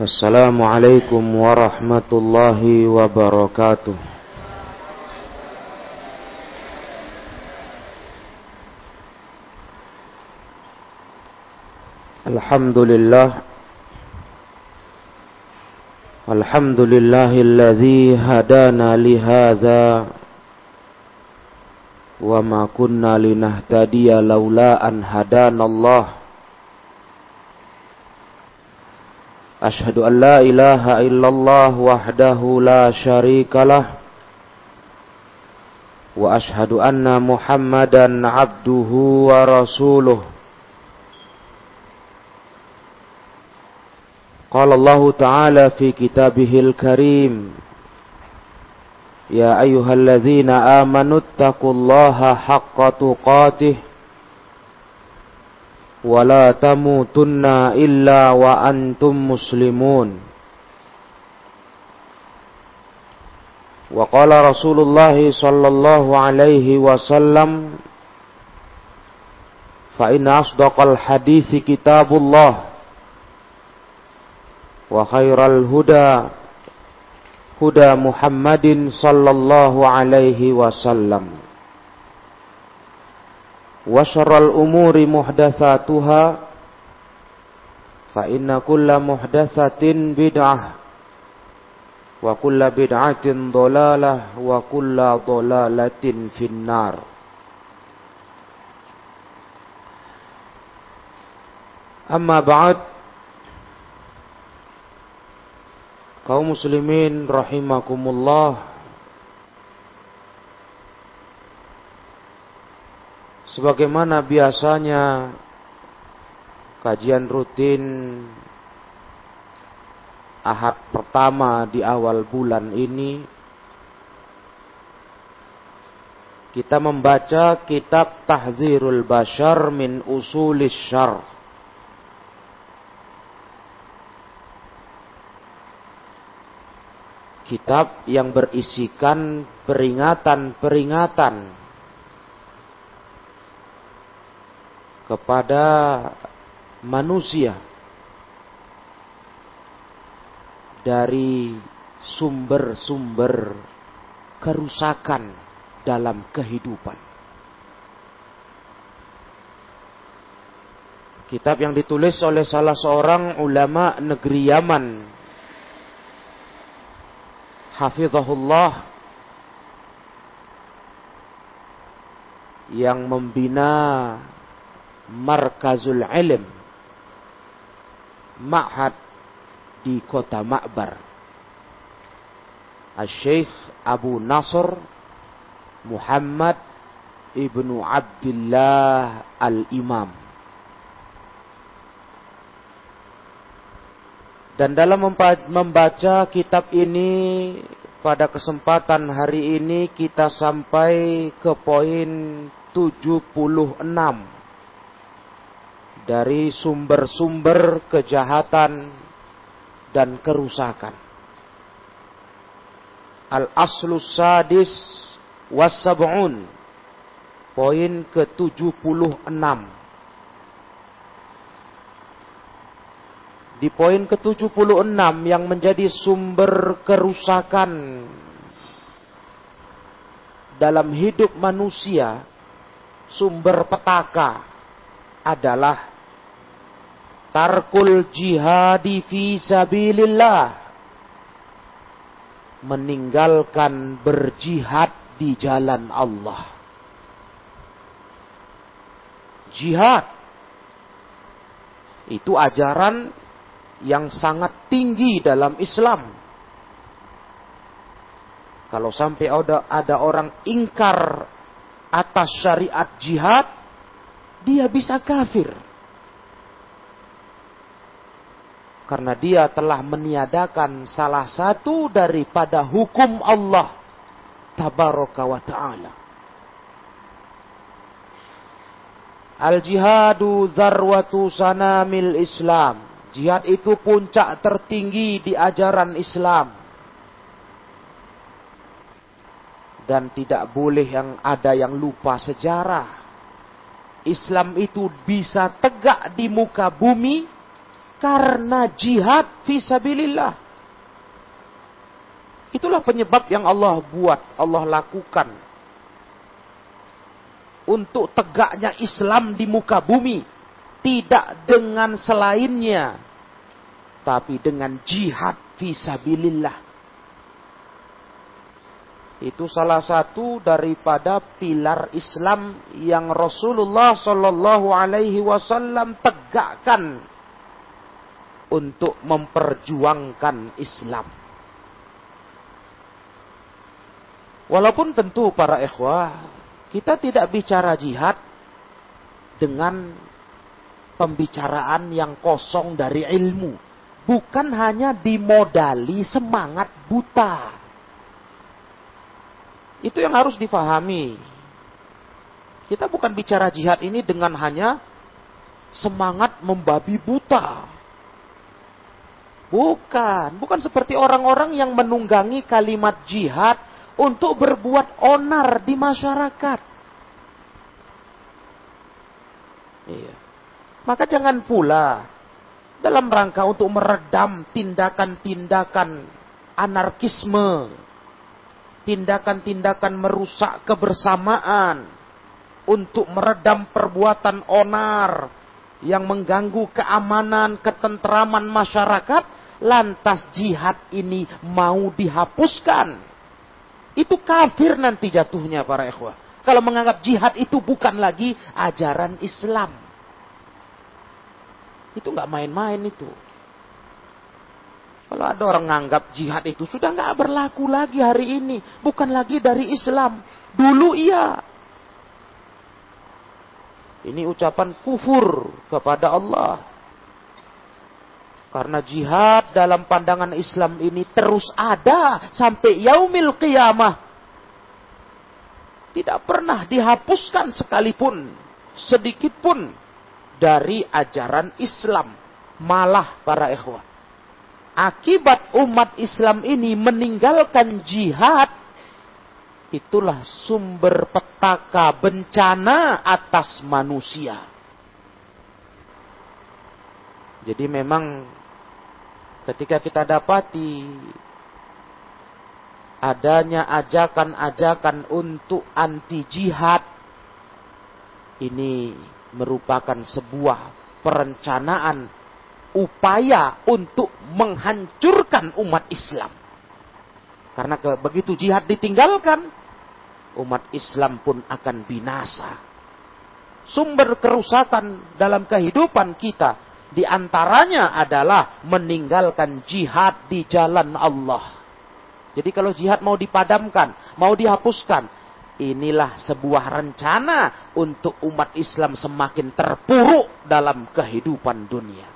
Assalamualaikum warahmatullahi wabarakatuh. Alhamdulillah Alhamdulillahilladzi hadana lihadza wa ma kunna linahtadiya laula أشهد أن لا إله إلا الله وحده لا شريك له وأشهد أن محمدا عبده ورسوله. قال الله تعالى في كتابه الكريم يا أيها الذين آمنوا اتقوا الله حق تقاته ولا تموتن إلا وأنتم مسلمون وقال رسول الله صلى الله عليه وسلم فإن أصدق الحديث كتاب الله وخير الهدى هدى محمد صلى الله عليه وسلم وشر الأمور محدثاتها فإن كل محدثة بدعة وكل بدعة ضلالة وكل ضلالة في النار أما بعد kaum muslimin rahimakumullah Sebagaimana biasanya kajian rutin Ahad pertama di awal bulan ini kita membaca kitab Tahzirul Bashar min Usulis Syar. Kitab yang berisikan peringatan-peringatan kepada manusia dari sumber-sumber kerusakan dalam kehidupan. Kitab yang ditulis oleh salah seorang ulama negeri Yaman. Hafizahullah yang membina Markazul Ilm. Ma'had di kota Ma'bar. Al-Syeikh Abu Nasr Muhammad Ibnu Abdullah Al-Imam. Dan dalam membaca kitab ini pada kesempatan hari ini kita sampai ke poin 76 dari sumber-sumber kejahatan dan kerusakan. Al-aslu sadis was-sab'un. Poin ke-76. Di poin ke-76 yang menjadi sumber kerusakan dalam hidup manusia, sumber petaka adalah tarkul jihadi fi sabilillah. Meninggalkan berjihad di jalan Allah. Jihad. Itu ajaran yang sangat tinggi dalam Islam. Kalau sampai ada ada orang ingkar atas syariat jihad dia bisa kafir karena dia telah meniadakan salah satu daripada hukum Allah tabaraka wa taala. Al-jihadu zarwatu sanamil Islam. Jihad itu puncak tertinggi di ajaran Islam. Dan tidak boleh yang ada yang lupa sejarah. Islam itu bisa tegak di muka bumi karena jihad visabilillah. Itulah penyebab yang Allah buat, Allah lakukan. Untuk tegaknya Islam di muka bumi. Tidak dengan selainnya. Tapi dengan jihad visabilillah. Itu salah satu daripada pilar Islam yang Rasulullah Shallallahu Alaihi Wasallam tegakkan untuk memperjuangkan Islam. Walaupun tentu para ikhwah, kita tidak bicara jihad dengan pembicaraan yang kosong dari ilmu. Bukan hanya dimodali semangat buta. Itu yang harus difahami. Kita bukan bicara jihad ini dengan hanya semangat membabi buta. Bukan, bukan seperti orang-orang yang menunggangi kalimat jihad untuk berbuat onar di masyarakat. Iya. Maka jangan pula dalam rangka untuk meredam tindakan-tindakan anarkisme tindakan-tindakan merusak kebersamaan untuk meredam perbuatan onar yang mengganggu keamanan, ketentraman masyarakat, lantas jihad ini mau dihapuskan. Itu kafir nanti jatuhnya para ikhwah. Kalau menganggap jihad itu bukan lagi ajaran Islam. Itu nggak main-main itu. Kalau ada orang nganggap jihad itu sudah nggak berlaku lagi hari ini, bukan lagi dari Islam. Dulu iya. Ini ucapan kufur kepada Allah. Karena jihad dalam pandangan Islam ini terus ada sampai yaumil qiyamah. Tidak pernah dihapuskan sekalipun, sedikit pun dari ajaran Islam. Malah para ikhwah akibat umat Islam ini meninggalkan jihad, itulah sumber petaka bencana atas manusia. Jadi memang ketika kita dapati adanya ajakan-ajakan untuk anti jihad, ini merupakan sebuah perencanaan upaya untuk menghancurkan umat Islam. Karena ke, begitu jihad ditinggalkan, umat Islam pun akan binasa. Sumber kerusakan dalam kehidupan kita di antaranya adalah meninggalkan jihad di jalan Allah. Jadi kalau jihad mau dipadamkan, mau dihapuskan, inilah sebuah rencana untuk umat Islam semakin terpuruk dalam kehidupan dunia.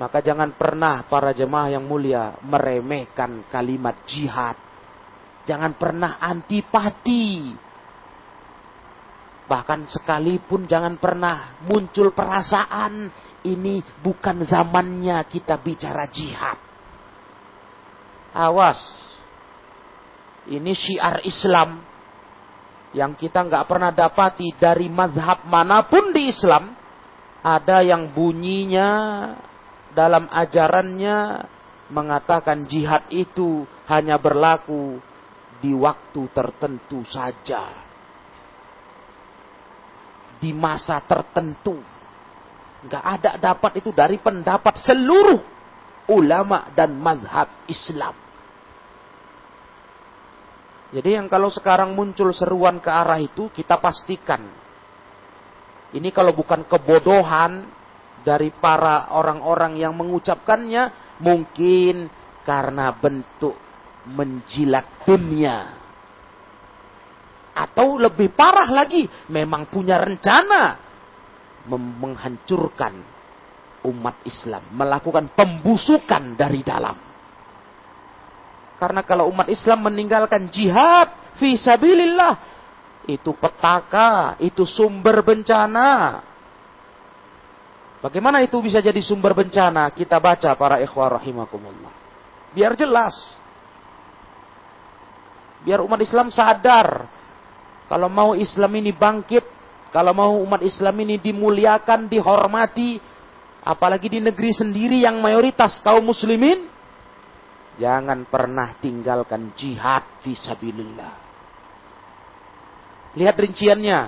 Maka jangan pernah para jemaah yang mulia meremehkan kalimat jihad. Jangan pernah antipati. Bahkan sekalipun jangan pernah muncul perasaan ini bukan zamannya kita bicara jihad. Awas. Ini syiar Islam yang kita nggak pernah dapati dari mazhab mana pun di Islam. Ada yang bunyinya dalam ajarannya mengatakan jihad itu hanya berlaku di waktu tertentu saja. Di masa tertentu. Nggak ada dapat itu dari pendapat seluruh ulama dan mazhab Islam. Jadi yang kalau sekarang muncul seruan ke arah itu, kita pastikan. Ini kalau bukan kebodohan, dari para orang-orang yang mengucapkannya mungkin karena bentuk menjilat dunia. Atau lebih parah lagi, memang punya rencana menghancurkan umat Islam, melakukan pembusukan dari dalam. Karena kalau umat Islam meninggalkan jihad visabilillah, itu petaka, itu sumber bencana, Bagaimana itu bisa jadi sumber bencana? Kita baca para ikhwah rahimakumullah. Biar jelas. Biar umat Islam sadar. Kalau mau Islam ini bangkit, Kalau mau umat Islam ini dimuliakan, dihormati, apalagi di negeri sendiri yang mayoritas kaum muslimin, jangan pernah tinggalkan jihad visabilillah. Lihat rinciannya.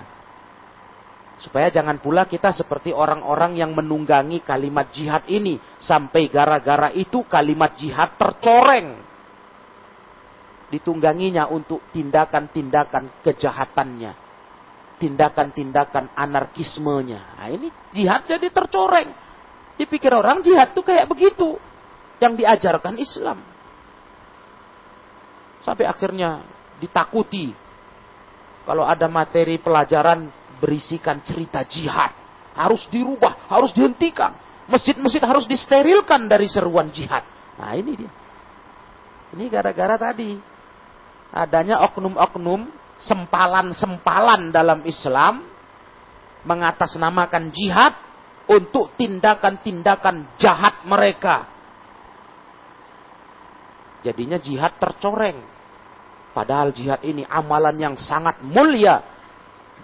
Supaya jangan pula kita seperti orang-orang yang menunggangi kalimat jihad ini. Sampai gara-gara itu kalimat jihad tercoreng. Ditungganginya untuk tindakan-tindakan kejahatannya. Tindakan-tindakan anarkismenya. Nah ini jihad jadi tercoreng. Dipikir orang jihad tuh kayak begitu. Yang diajarkan Islam. Sampai akhirnya ditakuti. Kalau ada materi pelajaran berisikan cerita jihad. Harus dirubah, harus dihentikan. Masjid-masjid harus disterilkan dari seruan jihad. Nah ini dia. Ini gara-gara tadi. Adanya oknum-oknum, sempalan-sempalan dalam Islam. Mengatasnamakan jihad untuk tindakan-tindakan jahat mereka. Jadinya jihad tercoreng. Padahal jihad ini amalan yang sangat mulia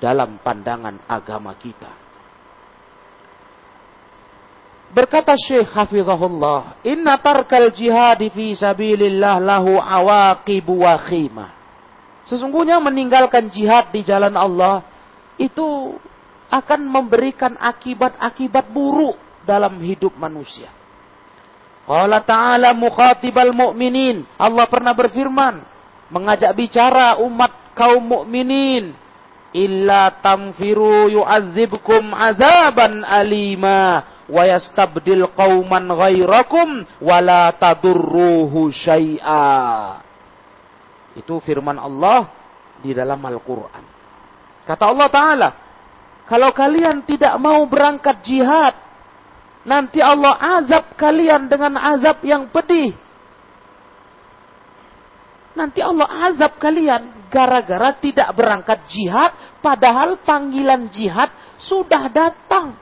dalam pandangan agama kita. Berkata Syekh Hafizahullah, "Inna tarkal jihad fi sabilillah lahu awaqibu wa khimah." Sesungguhnya meninggalkan jihad di jalan Allah itu akan memberikan akibat-akibat buruk dalam hidup manusia. Allah Ta'ala mukhatibal mu'minin. Allah pernah berfirman. Mengajak bicara umat kaum mukminin illa tamfiru yu'adzibkum azaban alima wa yastabdil qauman ghairakum wa la tadurruhu syai'a. Itu firman Allah di dalam Al-Qur'an. Kata Allah taala, kalau kalian tidak mau berangkat jihad, nanti Allah azab kalian dengan azab yang pedih. Nanti Allah azab kalian gara-gara tidak berangkat jihad, padahal panggilan jihad sudah datang.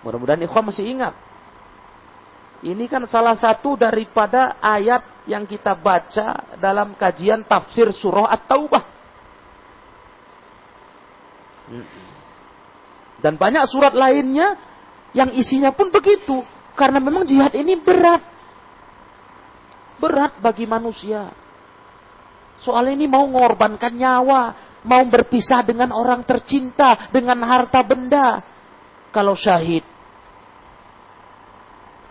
Mudah-mudahan ikhwan masih ingat. Ini kan salah satu daripada ayat yang kita baca dalam kajian tafsir surah At-Taubah. Dan banyak surat lainnya yang isinya pun begitu. Karena memang jihad ini berat. Berat bagi manusia. Soal ini mau mengorbankan nyawa, mau berpisah dengan orang tercinta, dengan harta benda. Kalau syahid,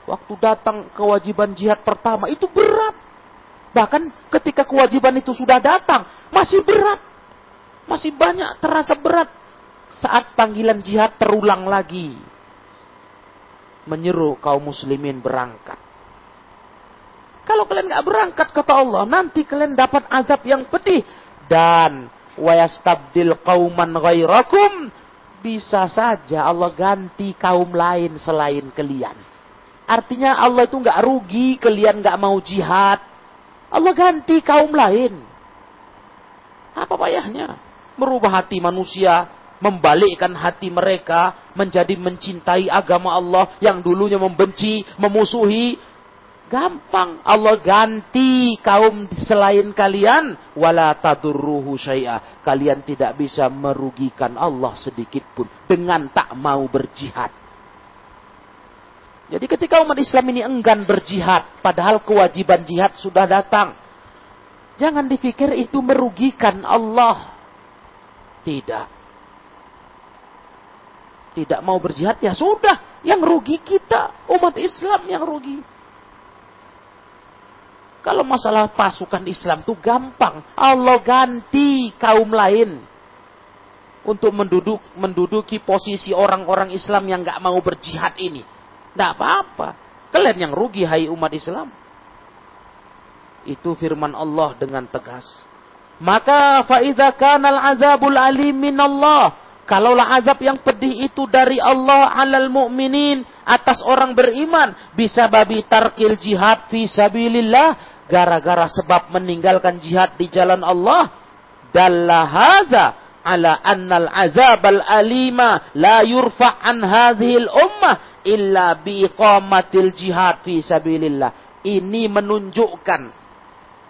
waktu datang kewajiban jihad pertama itu berat. Bahkan ketika kewajiban itu sudah datang, masih berat. Masih banyak terasa berat. Saat panggilan jihad terulang lagi. Menyeru kaum muslimin berangkat. Kalau kalian nggak berangkat kata Allah, nanti kalian dapat azab yang pedih dan wayastabdil kauman ghairakum bisa saja Allah ganti kaum lain selain kalian. Artinya Allah itu nggak rugi kalian nggak mau jihad. Allah ganti kaum lain. Apa payahnya? Merubah hati manusia, membalikkan hati mereka menjadi mencintai agama Allah yang dulunya membenci, memusuhi, Gampang Allah ganti kaum selain kalian wala tadurruhu syai'a. Kalian tidak bisa merugikan Allah sedikit pun dengan tak mau berjihad. Jadi ketika umat Islam ini enggan berjihad padahal kewajiban jihad sudah datang. Jangan dipikir itu merugikan Allah. Tidak. Tidak mau berjihad ya sudah, yang rugi kita, umat Islam yang rugi. Kalau masalah pasukan Islam itu gampang. Allah ganti kaum lain untuk menduduk, menduduki posisi orang-orang Islam yang nggak mau berjihad ini. Tidak apa-apa. Kalian yang rugi hai umat Islam. Itu firman Allah dengan tegas. Maka faida kanal azabul alim min Allah. Kalaulah azab yang pedih itu dari Allah alal mu'minin atas orang beriman bisa babi tarkil jihad fi sabilillah gara-gara sebab meninggalkan jihad di jalan Allah dalla hadza ala annal azab al alima la yurfa an hadhil ummah illa bi iqamatil jihad fi sabilillah ini menunjukkan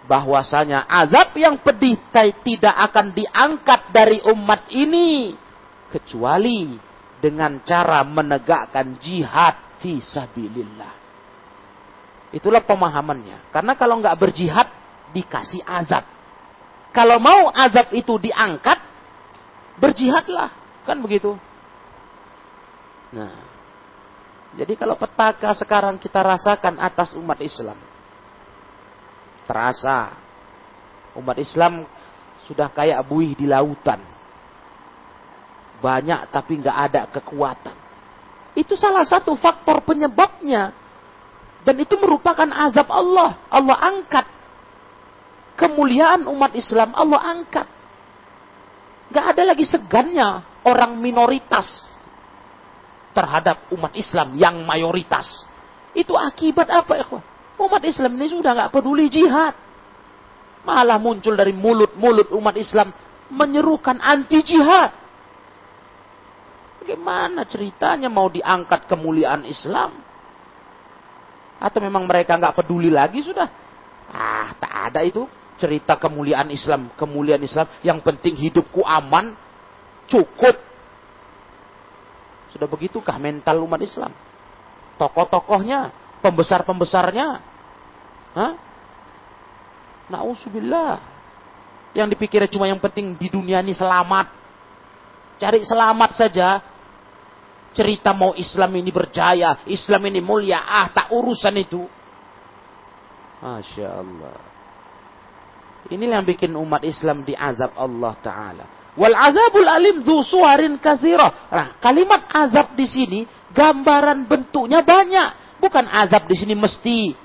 bahwasanya azab yang pedih tidak akan diangkat dari umat ini kecuali dengan cara menegakkan jihad fi sabilillah. Itulah pemahamannya. Karena kalau nggak berjihad dikasih azab. Kalau mau azab itu diangkat, berjihadlah, kan begitu. Nah, jadi kalau petaka sekarang kita rasakan atas umat Islam, terasa umat Islam sudah kayak buih di lautan banyak tapi nggak ada kekuatan. Itu salah satu faktor penyebabnya. Dan itu merupakan azab Allah. Allah angkat. Kemuliaan umat Islam Allah angkat. Gak ada lagi segannya orang minoritas terhadap umat Islam yang mayoritas. Itu akibat apa ya? Umat Islam ini sudah gak peduli jihad. Malah muncul dari mulut-mulut umat Islam menyerukan anti jihad. Bagaimana ceritanya mau diangkat kemuliaan Islam? Atau memang mereka nggak peduli lagi sudah? Ah, tak ada itu cerita kemuliaan Islam, kemuliaan Islam. Yang penting hidupku aman, cukup. Sudah begitukah mental umat Islam? Tokoh-tokohnya, pembesar-pembesarnya, Hah? Nauzubillah. Yang dipikirnya cuma yang penting di dunia ini selamat. Cari selamat saja, cerita mau Islam ini berjaya, Islam ini mulia, ah tak urusan itu. Masya Allah. Inilah yang bikin umat Islam diazab Allah Ta'ala. Wal azabul alim dhu kathira. Nah, kalimat azab di sini, gambaran bentuknya banyak. Bukan azab di sini mesti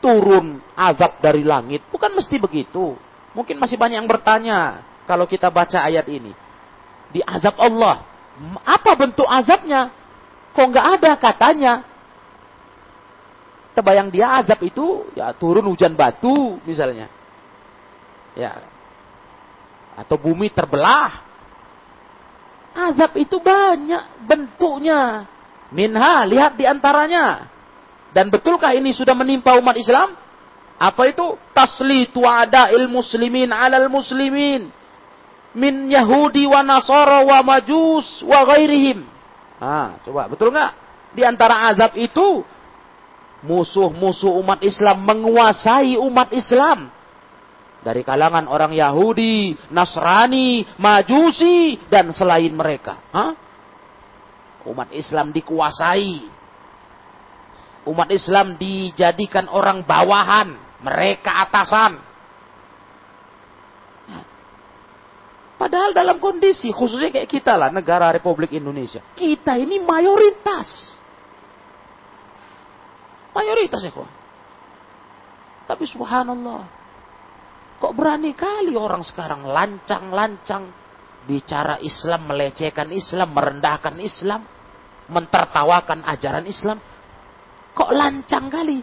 turun azab dari langit. Bukan mesti begitu. Mungkin masih banyak yang bertanya kalau kita baca ayat ini. Di azab Allah apa bentuk azabnya? Kok nggak ada katanya? Terbayang dia azab itu ya turun hujan batu misalnya. Ya. Atau bumi terbelah. Azab itu banyak bentuknya. Minha, lihat di antaranya. Dan betulkah ini sudah menimpa umat Islam? Apa itu? Taslitu il muslimin alal muslimin min Yahudi wa Nasara wa Majus wa ghairihim. Ah, coba betul nggak? Di antara azab itu musuh-musuh umat Islam menguasai umat Islam dari kalangan orang Yahudi, Nasrani, Majusi dan selain mereka. Hah? Umat Islam dikuasai. Umat Islam dijadikan orang bawahan, mereka atasan. Padahal dalam kondisi khususnya kayak kita lah negara Republik Indonesia. Kita ini mayoritas. Mayoritas ya kok. Tapi subhanallah. Kok berani kali orang sekarang lancang-lancang bicara Islam, melecehkan Islam, merendahkan Islam, mentertawakan ajaran Islam. Kok lancang kali?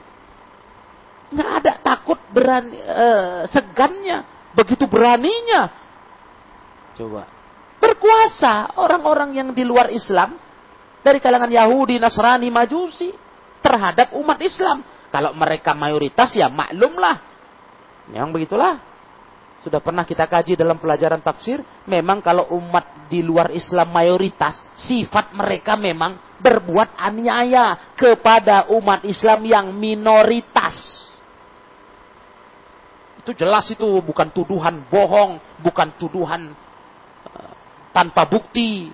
Nggak ada takut berani, uh, segannya, begitu beraninya Coba. Berkuasa orang-orang yang di luar Islam dari kalangan Yahudi, Nasrani, Majusi terhadap umat Islam. Kalau mereka mayoritas ya maklumlah. Yang begitulah. Sudah pernah kita kaji dalam pelajaran tafsir, memang kalau umat di luar Islam mayoritas, sifat mereka memang berbuat aniaya kepada umat Islam yang minoritas. Itu jelas itu bukan tuduhan bohong, bukan tuduhan tanpa bukti.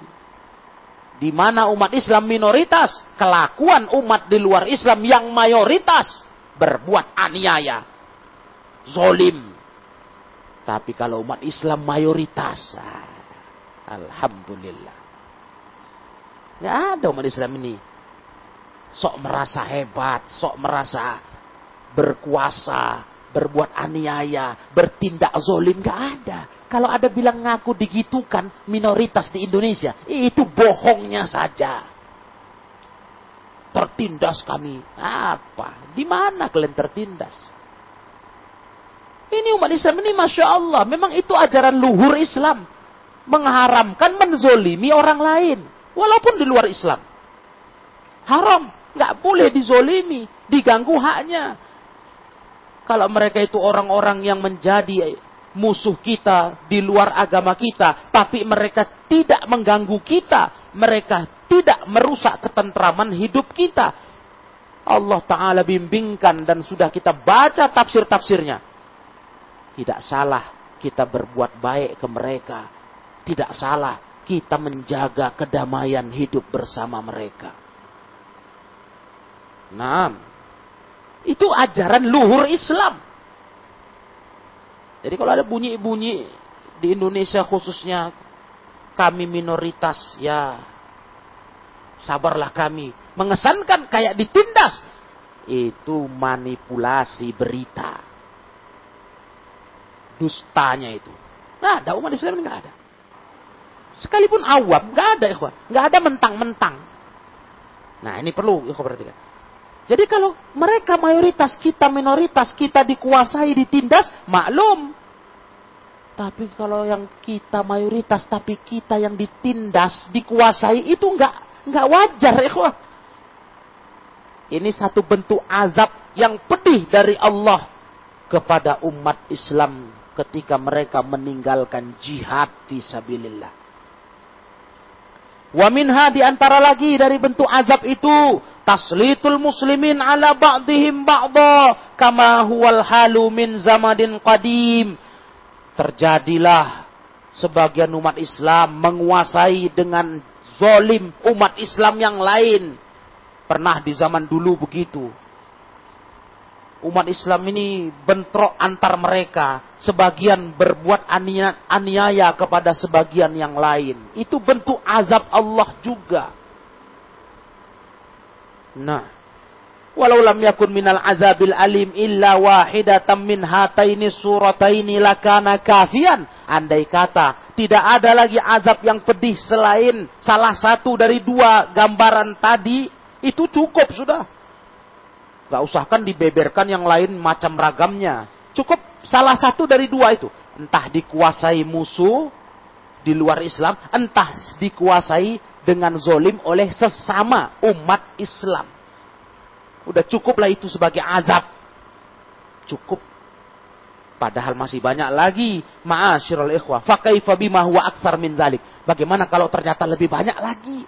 Di mana umat Islam minoritas, kelakuan umat di luar Islam yang mayoritas berbuat aniaya, zolim. Tapi kalau umat Islam mayoritas, ah, alhamdulillah. Nggak ada umat Islam ini sok merasa hebat, sok merasa berkuasa, berbuat aniaya, bertindak zolim, gak ada. Kalau ada bilang ngaku digitukan minoritas di Indonesia, itu bohongnya saja. Tertindas kami. Apa? Di mana kalian tertindas? Ini umat Islam ini Masya Allah. Memang itu ajaran luhur Islam. Mengharamkan menzolimi orang lain. Walaupun di luar Islam. Haram. Nggak boleh dizolimi. Diganggu haknya kalau mereka itu orang-orang yang menjadi musuh kita di luar agama kita, tapi mereka tidak mengganggu kita, mereka tidak merusak ketentraman hidup kita. Allah Ta'ala bimbingkan dan sudah kita baca tafsir-tafsirnya. Tidak salah kita berbuat baik ke mereka. Tidak salah kita menjaga kedamaian hidup bersama mereka. Nah, itu ajaran luhur Islam. Jadi kalau ada bunyi-bunyi di Indonesia khususnya kami minoritas, ya sabarlah kami. Mengesankan kayak ditindas. Itu manipulasi berita. Dustanya itu. Nah, ada umat Islam nggak ada. Sekalipun awam, nggak ada ikhwan. Nggak ada mentang-mentang. Nah, ini perlu ikhwan perhatikan. Jadi kalau mereka mayoritas, kita minoritas, kita dikuasai, ditindas, maklum. Tapi kalau yang kita mayoritas, tapi kita yang ditindas, dikuasai, itu nggak nggak wajar ya. Ini satu bentuk azab yang pedih dari Allah kepada umat Islam ketika mereka meninggalkan jihad fisabilillah. Wa minha di antara lagi dari bentuk azab itu taslitul muslimin ala ba'dihim ba'dha kama huwal halu min zamadin qadim. Terjadilah sebagian umat Islam menguasai dengan zolim umat Islam yang lain. Pernah di zaman dulu begitu umat Islam ini bentrok antar mereka. Sebagian berbuat aniaya kepada sebagian yang lain. Itu bentuk azab Allah juga. Nah, walau lam yakun minal azabil alim illa wahidatan min hataini surataini lakana kafian. Andai kata tidak ada lagi azab yang pedih selain salah satu dari dua gambaran tadi, itu cukup sudah Gak usahkan dibeberkan yang lain macam ragamnya. Cukup salah satu dari dua itu. Entah dikuasai musuh di luar Islam, entah dikuasai dengan zolim oleh sesama umat Islam. Udah cukuplah itu sebagai azab. Cukup. Padahal masih banyak lagi. Ma'asyirul ikhwah. Fakaifa bima huwa aktsar min zalik. Bagaimana kalau ternyata lebih banyak lagi?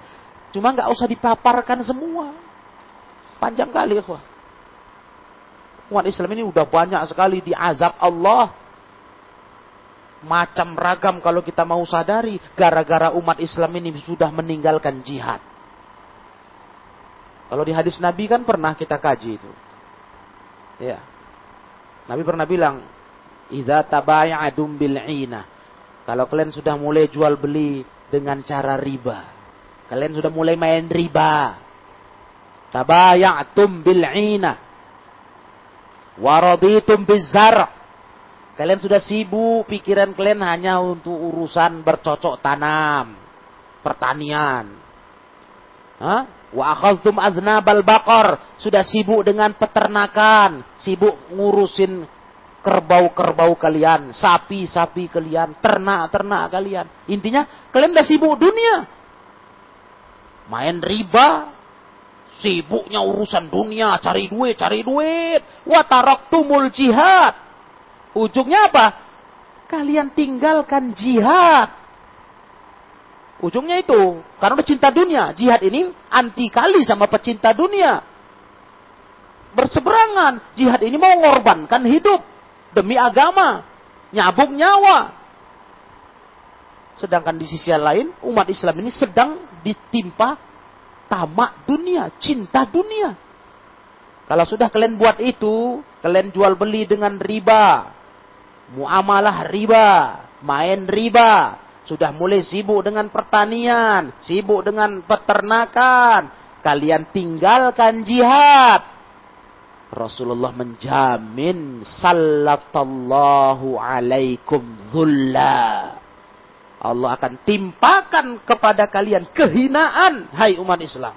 Cuma nggak usah dipaparkan semua. Panjang kali ikhwah. Umat Islam ini udah banyak sekali diazab Allah. Macam ragam kalau kita mau sadari. Gara-gara umat Islam ini sudah meninggalkan jihad. Kalau di hadis Nabi kan pernah kita kaji itu. Ya. Nabi pernah bilang, "Idza tabaya'adum bil'ina." Kalau kalian sudah mulai jual beli dengan cara riba. Kalian sudah mulai main riba. Tabaya'tum bil'ina Waraditum bizar. Kalian sudah sibuk, pikiran kalian hanya untuk urusan bercocok tanam, pertanian. Hah? Wa akhadtum aznabal baqar, sudah sibuk dengan peternakan, sibuk ngurusin kerbau-kerbau kalian, sapi-sapi kalian, ternak-ternak kalian. Intinya kalian udah sibuk dunia. Main riba, Sibuknya urusan dunia, cari duit, cari duit. tumul jihad. Ujungnya apa? Kalian tinggalkan jihad. Ujungnya itu. Karena udah cinta dunia. Jihad ini anti kali sama pecinta dunia. Berseberangan. Jihad ini mau mengorbankan hidup. Demi agama. Nyabuk nyawa. Sedangkan di sisi lain, umat Islam ini sedang ditimpa tamak dunia, cinta dunia. Kalau sudah kalian buat itu, kalian jual beli dengan riba, muamalah riba, main riba, sudah mulai sibuk dengan pertanian, sibuk dengan peternakan, kalian tinggalkan jihad. Rasulullah menjamin sallallahu alaikum zulla. Allah akan timpakan kepada kalian kehinaan, hai umat Islam.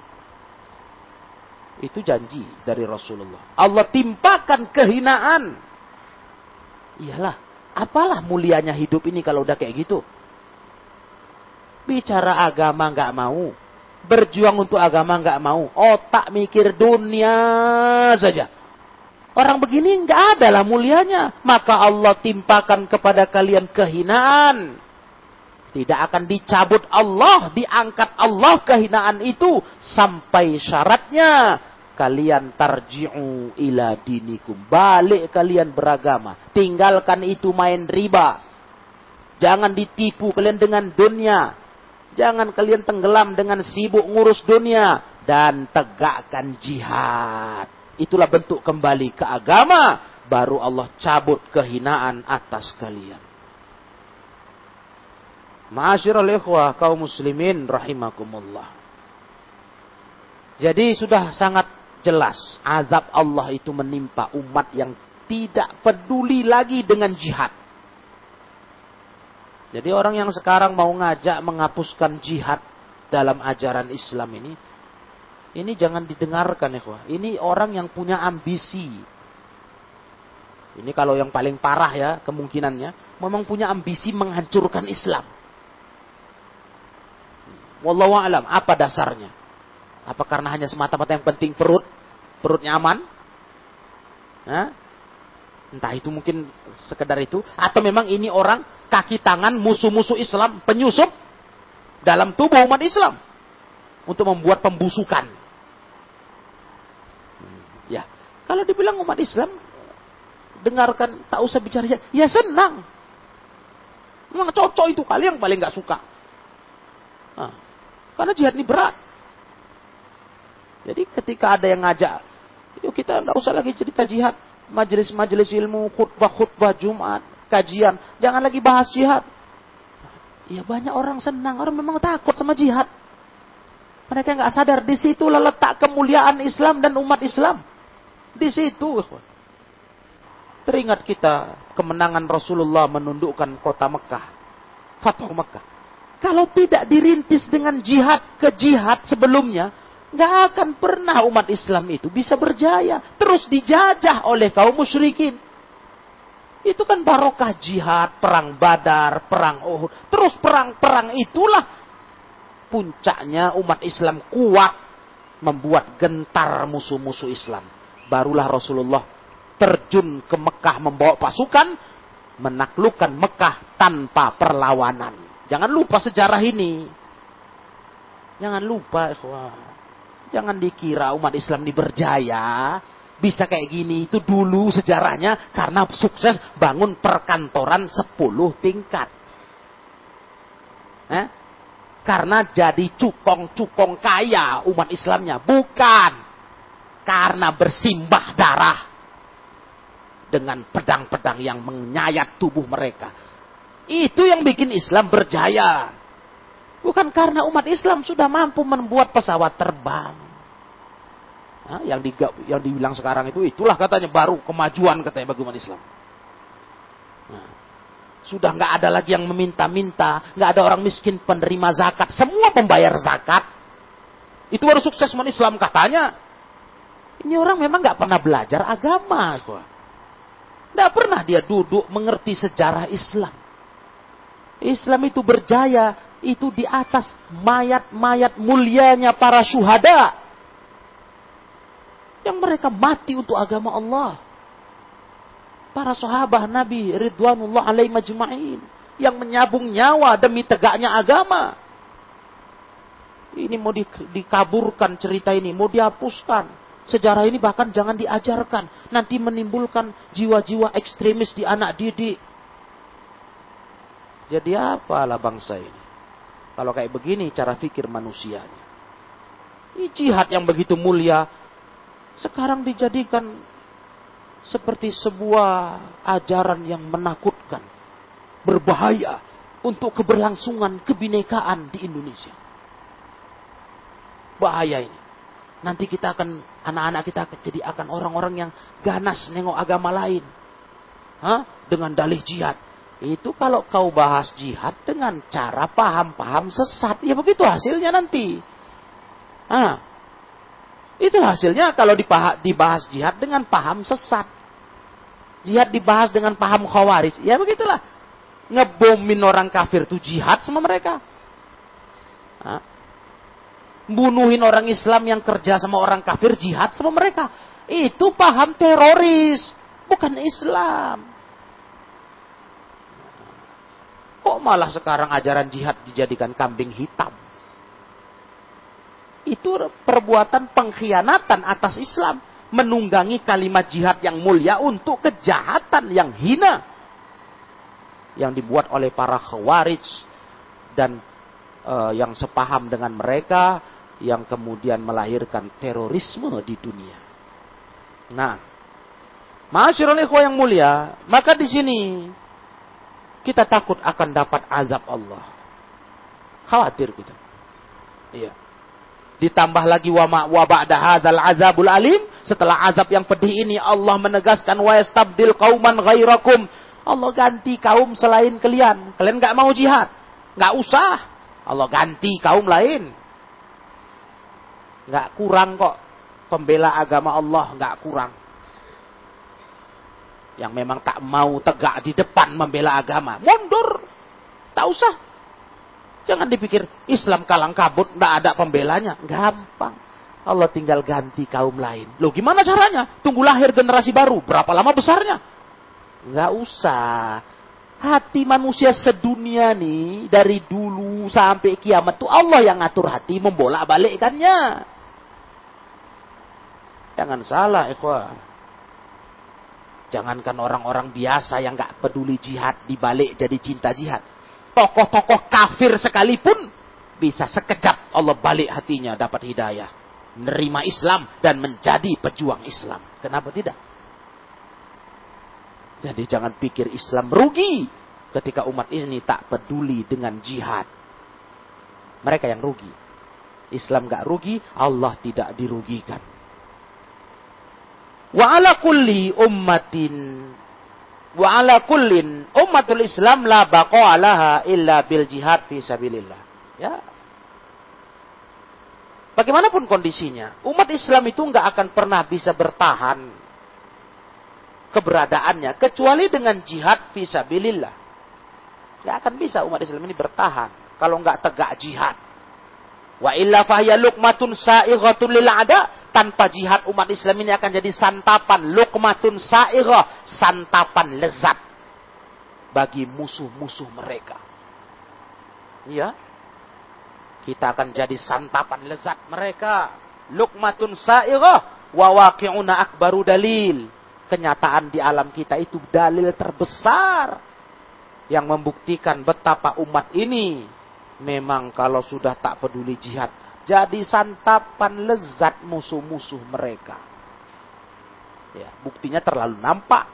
Itu janji dari Rasulullah. Allah timpakan kehinaan. Iyalah, apalah mulianya hidup ini kalau udah kayak gitu. Bicara agama nggak mau, berjuang untuk agama nggak mau, otak mikir dunia saja. Orang begini nggak ada lah mulianya. Maka Allah timpakan kepada kalian kehinaan. Tidak akan dicabut Allah, diangkat Allah kehinaan itu sampai syaratnya kalian tarji'u ila dinikum. Balik kalian beragama. Tinggalkan itu main riba. Jangan ditipu kalian dengan dunia. Jangan kalian tenggelam dengan sibuk ngurus dunia. Dan tegakkan jihad. Itulah bentuk kembali ke agama. Baru Allah cabut kehinaan atas kalian. Ma'asyiral ikhwah kaum muslimin rahimakumullah. Jadi sudah sangat jelas azab Allah itu menimpa umat yang tidak peduli lagi dengan jihad. Jadi orang yang sekarang mau ngajak menghapuskan jihad dalam ajaran Islam ini, ini jangan didengarkan ya Ini orang yang punya ambisi. Ini kalau yang paling parah ya kemungkinannya, memang punya ambisi menghancurkan Islam. Wallahu alam, apa dasarnya? Apa karena hanya semata-mata yang penting perut? Perutnya aman? Hah? Entah itu mungkin sekedar itu. Atau memang ini orang kaki tangan musuh-musuh Islam, penyusup dalam tubuh umat Islam. Untuk membuat pembusukan. Ya, kalau dibilang umat Islam, dengarkan, tak usah bicara. Ya senang. Memang cocok itu kali yang paling gak suka. Karena jihad ini berat. Jadi ketika ada yang ngajak, yuk kita nggak usah lagi cerita jihad. Majelis-majelis ilmu, khutbah-khutbah Jumat, kajian. Jangan lagi bahas jihad. Ya banyak orang senang, orang memang takut sama jihad. Mereka nggak sadar di situ letak kemuliaan Islam dan umat Islam. Di situ. Teringat kita kemenangan Rasulullah menundukkan kota Mekah. Fathu Mekah. Kalau tidak dirintis dengan jihad ke jihad sebelumnya, nggak akan pernah umat Islam itu bisa berjaya. Terus dijajah oleh kaum musyrikin. Itu kan barokah jihad, perang badar, perang Uhud. Terus perang-perang itulah puncaknya umat Islam kuat membuat gentar musuh-musuh Islam. Barulah Rasulullah terjun ke Mekah membawa pasukan menaklukkan Mekah tanpa perlawanan. Jangan lupa sejarah ini. Jangan lupa, ikhwah. Jangan dikira umat Islam ini berjaya. Bisa kayak gini. Itu dulu sejarahnya karena sukses bangun perkantoran 10 tingkat. Eh? Karena jadi cukong-cukong kaya umat Islamnya. Bukan. Karena bersimbah darah. Dengan pedang-pedang yang menyayat tubuh mereka itu yang bikin Islam berjaya. Bukan karena umat Islam sudah mampu membuat pesawat terbang. Nah, yang, di, yang dibilang sekarang itu itulah katanya baru kemajuan katanya bagi umat Islam. Nah, sudah nggak ada lagi yang meminta-minta, nggak ada orang miskin penerima zakat, semua pembayar zakat. Itu baru sukses umat Islam katanya. Ini orang memang nggak pernah belajar agama. Nggak pernah dia duduk mengerti sejarah Islam. Islam itu berjaya itu di atas mayat-mayat mulianya para syuhada yang mereka mati untuk agama Allah. Para sahabat Nabi Ridwanullah alaihi majma'in yang menyabung nyawa demi tegaknya agama. Ini mau dikaburkan cerita ini, mau dihapuskan. Sejarah ini bahkan jangan diajarkan. Nanti menimbulkan jiwa-jiwa ekstremis di anak didik jadi apalah bangsa ini? Kalau kayak begini cara pikir manusianya. Ini jihad yang begitu mulia. Sekarang dijadikan seperti sebuah ajaran yang menakutkan. Berbahaya untuk keberlangsungan kebinekaan di Indonesia. Bahaya ini. Nanti kita akan, anak-anak kita jadi akan orang-orang yang ganas nengok agama lain. Hah? Dengan dalih jihad itu kalau kau bahas jihad dengan cara paham-paham sesat, ya begitu hasilnya nanti. Ah, itu hasilnya kalau dibahas jihad dengan paham sesat. Jihad dibahas dengan paham khawarij, ya begitulah. Ngebomin orang kafir itu jihad sama mereka. Ah. Bunuhin orang Islam yang kerja sama orang kafir jihad sama mereka. Itu paham teroris, bukan Islam. Kok malah sekarang ajaran jihad dijadikan kambing hitam? Itu perbuatan pengkhianatan atas Islam. Menunggangi kalimat jihad yang mulia untuk kejahatan yang hina. Yang dibuat oleh para khawarij dan uh, yang sepaham dengan mereka yang kemudian melahirkan terorisme di dunia. Nah, ikhwah yang mulia, maka di sini kita takut akan dapat azab Allah. Khawatir kita. Iya. Ditambah lagi wama wa ba'da hadzal azabul alim, setelah azab yang pedih ini Allah menegaskan wa yastabdil qauman ghairakum. Allah ganti kaum selain kalian. Kalian nggak mau jihad, nggak usah. Allah ganti kaum lain. Nggak kurang kok pembela agama Allah, nggak kurang. Yang memang tak mau tegak di depan membela agama, mundur. Tak usah. Jangan dipikir Islam kalang kabut, tidak ada pembelanya. Gampang. Allah tinggal ganti kaum lain. Loh gimana caranya? Tunggu lahir generasi baru. Berapa lama besarnya? Nggak usah. Hati manusia sedunia nih, dari dulu sampai kiamat tuh Allah yang ngatur hati membolak balikkannya. Jangan salah, ikhwah. Jangankan orang-orang biasa yang nggak peduli jihad dibalik jadi cinta jihad. Tokoh-tokoh kafir sekalipun bisa sekejap Allah balik hatinya dapat hidayah. Menerima Islam dan menjadi pejuang Islam. Kenapa tidak? Jadi jangan pikir Islam rugi ketika umat ini tak peduli dengan jihad. Mereka yang rugi. Islam gak rugi, Allah tidak dirugikan. Wa ala kulli ummatin wa ala kullin ummatul Islam la baqa alaha illa bil jihad fi sabilillah. Ya. Bagaimanapun kondisinya, umat Islam itu nggak akan pernah bisa bertahan keberadaannya kecuali dengan jihad fi sabilillah. Nggak akan bisa umat Islam ini bertahan kalau nggak tegak jihad. Wa illa fahya lukmatun sa'ighatun lil ada tanpa jihad umat Islam ini akan jadi santapan lukmatun sa'irah, santapan lezat bagi musuh-musuh mereka. Ya. Kita akan jadi santapan lezat mereka. Lukmatun sa'irah wa waqi'una akbaru dalil. Kenyataan di alam kita itu dalil terbesar yang membuktikan betapa umat ini memang kalau sudah tak peduli jihad jadi santapan lezat musuh-musuh mereka. Ya, buktinya terlalu nampak,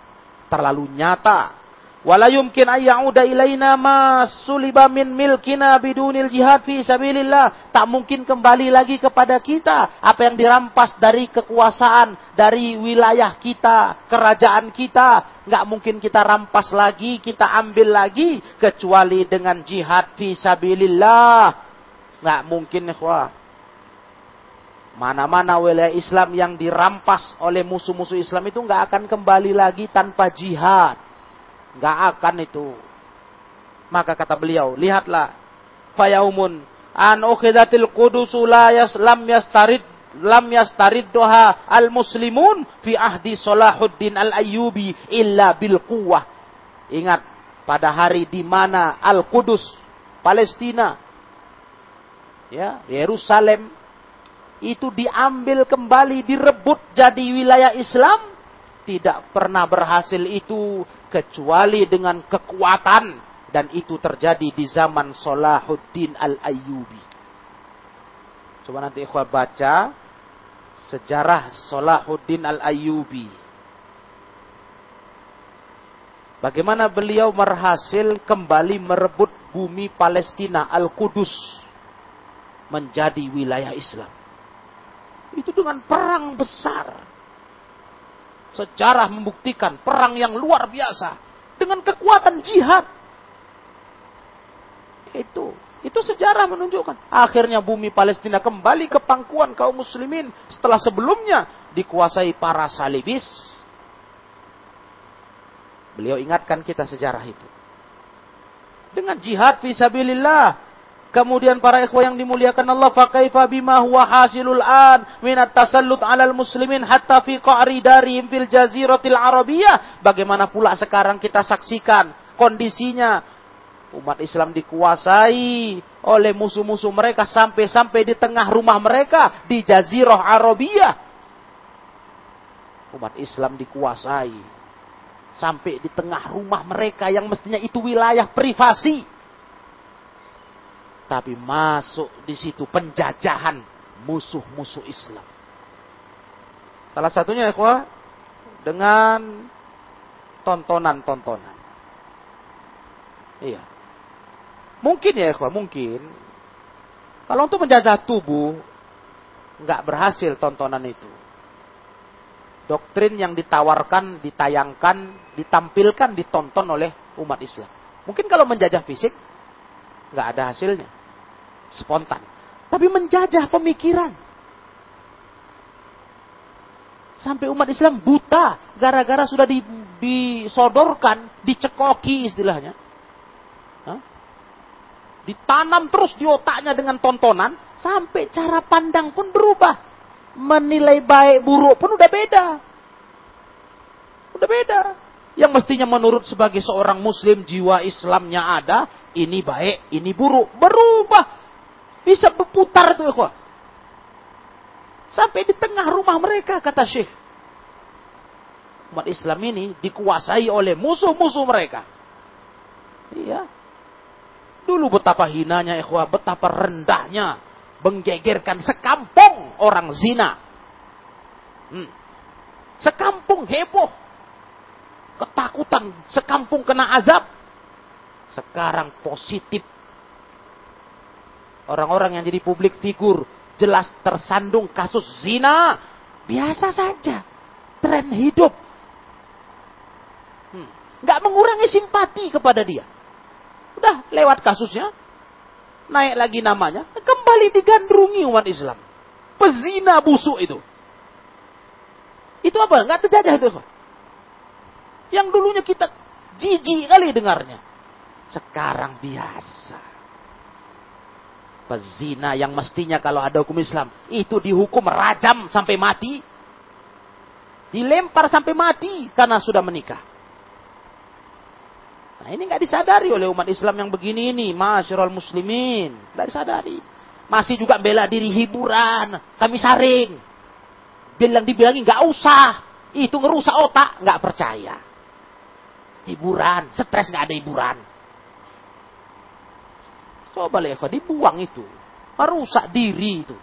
terlalu nyata. Wala yumkin ayyauda ilaina ma suliba min milkina bidunil jihad fi sabilillah. Tak mungkin kembali lagi kepada kita apa yang dirampas dari kekuasaan, dari wilayah kita, kerajaan kita, nggak mungkin kita rampas lagi, kita ambil lagi kecuali dengan jihad fi sabilillah. Nggak mungkin, ikhwah. Mana-mana wilayah Islam yang dirampas oleh musuh-musuh Islam itu nggak akan kembali lagi tanpa jihad. Nggak akan itu. Maka kata beliau, lihatlah. Fayaumun an ukhidatil qudusu la yas lam yastarid lam yastarid doha al muslimun fi ahdi Salahuddin al Ayyubi illa bil quwwah. Ingat pada hari di mana Al Kudus Palestina ya Yerusalem itu diambil kembali, direbut jadi wilayah Islam, tidak pernah berhasil itu kecuali dengan kekuatan dan itu terjadi di zaman Salahuddin Al-Ayyubi. Coba nanti ikhwah baca sejarah Salahuddin Al-Ayyubi. Bagaimana beliau berhasil kembali merebut bumi Palestina Al-Qudus menjadi wilayah Islam. Itu dengan perang besar. Sejarah membuktikan perang yang luar biasa. Dengan kekuatan jihad. Itu. Itu sejarah menunjukkan. Akhirnya bumi Palestina kembali ke pangkuan kaum muslimin. Setelah sebelumnya dikuasai para salibis. Beliau ingatkan kita sejarah itu. Dengan jihad visabilillah Kemudian para ikhwah yang dimuliakan Allah, fakaifa bima huwa hasilul an minat tasallut 'alal muslimin hatta fi qa'ri darihim fil jaziratil arabiyah. Bagaimana pula sekarang kita saksikan kondisinya umat Islam dikuasai oleh musuh-musuh mereka sampai-sampai di tengah rumah mereka di jazirah Arabia. Umat Islam dikuasai sampai di tengah rumah mereka yang mestinya itu wilayah privasi tapi masuk di situ penjajahan musuh-musuh Islam. Salah satunya ya dengan tontonan-tontonan. Iya. Mungkin ya ikhwah, mungkin. Kalau untuk menjajah tubuh, nggak berhasil tontonan itu. Doktrin yang ditawarkan, ditayangkan, ditampilkan, ditonton oleh umat Islam. Mungkin kalau menjajah fisik, nggak ada hasilnya spontan. Tapi menjajah pemikiran. Sampai umat Islam buta gara-gara sudah di, disodorkan, dicekoki istilahnya. Hah? Ditanam terus di otaknya dengan tontonan sampai cara pandang pun berubah. Menilai baik buruk pun udah beda. Udah beda. Yang mestinya menurut sebagai seorang muslim jiwa Islamnya ada, ini baik, ini buruk. Berubah bisa berputar tuh ikhwah. Sampai di tengah rumah mereka kata Syekh. Umat Islam ini dikuasai oleh musuh-musuh mereka. Iya. Dulu betapa hinanya ikhwah, betapa rendahnya menggegerkan sekampung orang zina. Hmm. Sekampung heboh. Ketakutan sekampung kena azab. Sekarang positif Orang-orang yang jadi publik figur jelas tersandung kasus zina. Biasa saja. Tren hidup. Hmm. Mengurangi simpati kepada dia. Udah lewat kasusnya. Naik lagi namanya. Kembali digandrungi umat Islam. Pezina busuk itu. Itu apa? Gak terjajah itu. Yang dulunya kita jijik kali dengarnya. Sekarang biasa pezina yang mestinya kalau ada hukum Islam? Itu dihukum rajam sampai mati. Dilempar sampai mati karena sudah menikah. Nah ini nggak disadari oleh umat Islam yang begini ini masyarul muslimin. Nggak disadari. Masih juga bela diri hiburan kami saring. Bilang dibilangin nggak usah. Itu ngerusak otak nggak percaya. Hiburan stres nggak ada hiburan Coba lihat, dibuang itu. Merusak diri itu.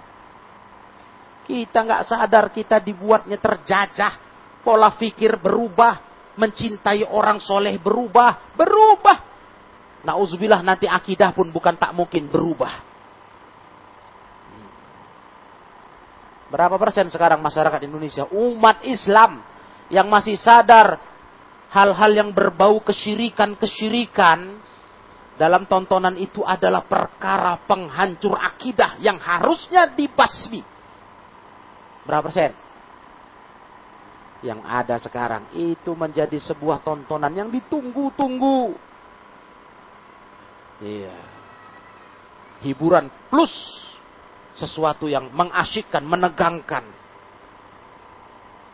Kita nggak sadar kita dibuatnya terjajah. Pola pikir berubah. Mencintai orang soleh berubah. Berubah. Nauzubillah nanti akidah pun bukan tak mungkin berubah. Berapa persen sekarang masyarakat Indonesia? Umat Islam yang masih sadar hal-hal yang berbau kesyirikan-kesyirikan dalam tontonan itu adalah perkara penghancur akidah yang harusnya dibasmi. Berapa persen? Yang ada sekarang itu menjadi sebuah tontonan yang ditunggu-tunggu. Iya. Hiburan plus sesuatu yang mengasyikkan, menegangkan.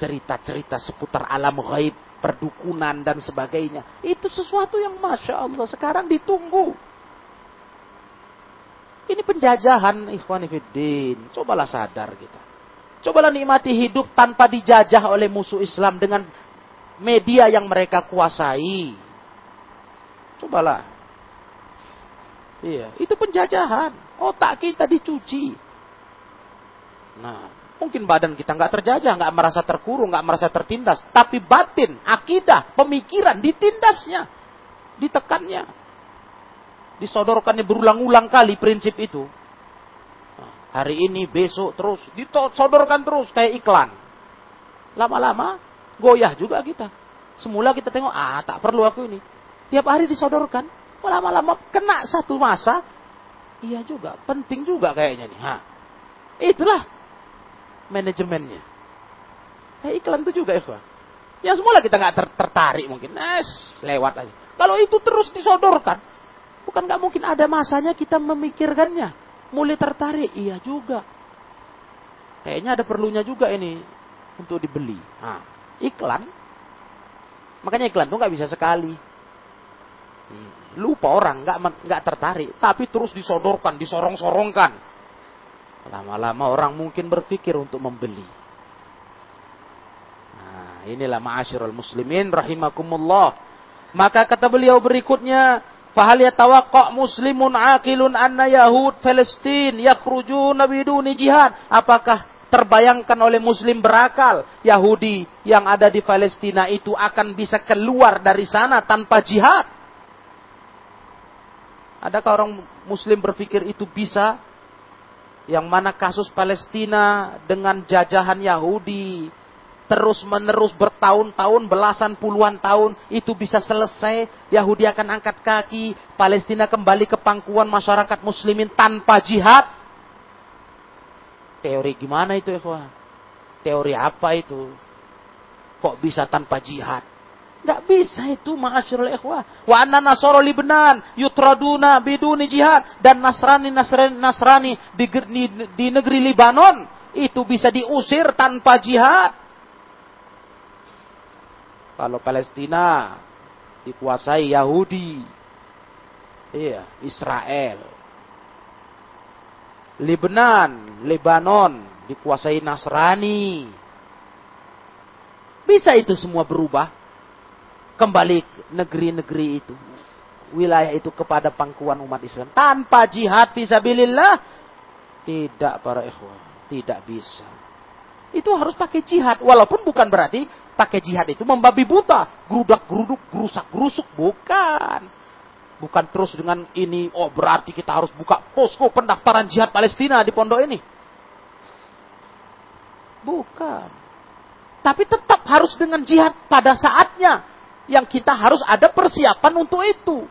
Cerita-cerita seputar alam gaib perdukunan dan sebagainya. Itu sesuatu yang Masya Allah sekarang ditunggu. Ini penjajahan ikhwanifiddin. Cobalah sadar kita. Cobalah nikmati hidup tanpa dijajah oleh musuh Islam dengan media yang mereka kuasai. Cobalah. Iya, itu penjajahan. Otak kita dicuci. Nah, Mungkin badan kita nggak terjajah, nggak merasa terkurung, nggak merasa tertindas. Tapi batin, akidah, pemikiran ditindasnya, ditekannya. Disodorkannya berulang-ulang kali prinsip itu. Hari ini, besok, terus. Disodorkan terus kayak iklan. Lama-lama goyah juga kita. Semula kita tengok, ah tak perlu aku ini. Tiap hari disodorkan. Lama-lama kena satu masa. Iya juga, penting juga kayaknya nih. Ha. Itulah manajemennya. Eh, iklan itu juga ya, Yang semula kita nggak ter tertarik mungkin, eh, lewat aja. Kalau itu terus disodorkan, Bukan nggak mungkin ada masanya kita memikirkannya. Mulai tertarik, iya juga. Kayaknya ada perlunya juga ini untuk dibeli. Nah, iklan. Makanya iklan tuh nggak bisa sekali. Hmm, lupa orang nggak nggak tertarik, tapi terus disodorkan, disorong-sorongkan. Lama-lama orang mungkin berpikir untuk membeli. Nah, inilah ma'asyiral muslimin rahimakumullah. Maka kata beliau berikutnya, Fahal muslimun aqilun anna Yahud Palestin yakhrujuna biduni jihad? Apakah terbayangkan oleh muslim berakal Yahudi yang ada di Palestina itu akan bisa keluar dari sana tanpa jihad? Adakah orang muslim berpikir itu bisa? Yang mana kasus Palestina dengan jajahan Yahudi terus menerus bertahun-tahun, belasan puluhan tahun, itu bisa selesai. Yahudi akan angkat kaki, Palestina kembali ke pangkuan masyarakat muslimin tanpa jihad. Teori gimana itu ya Teori apa itu? Kok bisa tanpa jihad? Gak bisa itu ma'asyurul ikhwah. Wa anna nasoro libnan yutraduna biduni jihad. Dan Nasrani, Nasrani, Nasrani di, di, di negeri Libanon. Itu bisa diusir tanpa jihad. Kalau Palestina dikuasai Yahudi. Iya, Israel. Lebanon, Lebanon dikuasai Nasrani. Bisa itu semua berubah. Kembali negeri-negeri itu. Wilayah itu kepada pangkuan umat Islam. Tanpa jihad fisabilillah. Tidak para ikhwan. Tidak bisa. Itu harus pakai jihad. Walaupun bukan berarti pakai jihad itu membabi buta, gerudak geruduk, gerusak gerusuk, bukan. Bukan terus dengan ini, oh berarti kita harus buka posko pendaftaran jihad Palestina di pondok ini. Bukan. Tapi tetap harus dengan jihad pada saatnya. Yang kita harus ada persiapan untuk itu.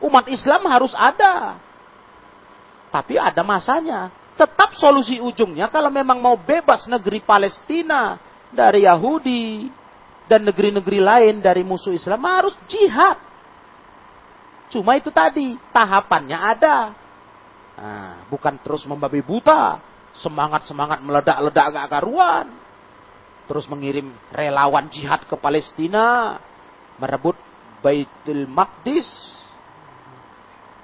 Umat Islam harus ada. Tapi ada masanya. Tetap solusi ujungnya kalau memang mau bebas negeri Palestina dari Yahudi, dan negeri-negeri lain dari musuh Islam harus jihad. Cuma itu tadi, tahapannya ada. Nah, bukan terus membabi buta, semangat-semangat meledak-ledak agak karuan. Terus mengirim relawan jihad ke Palestina, merebut Baitul Maqdis.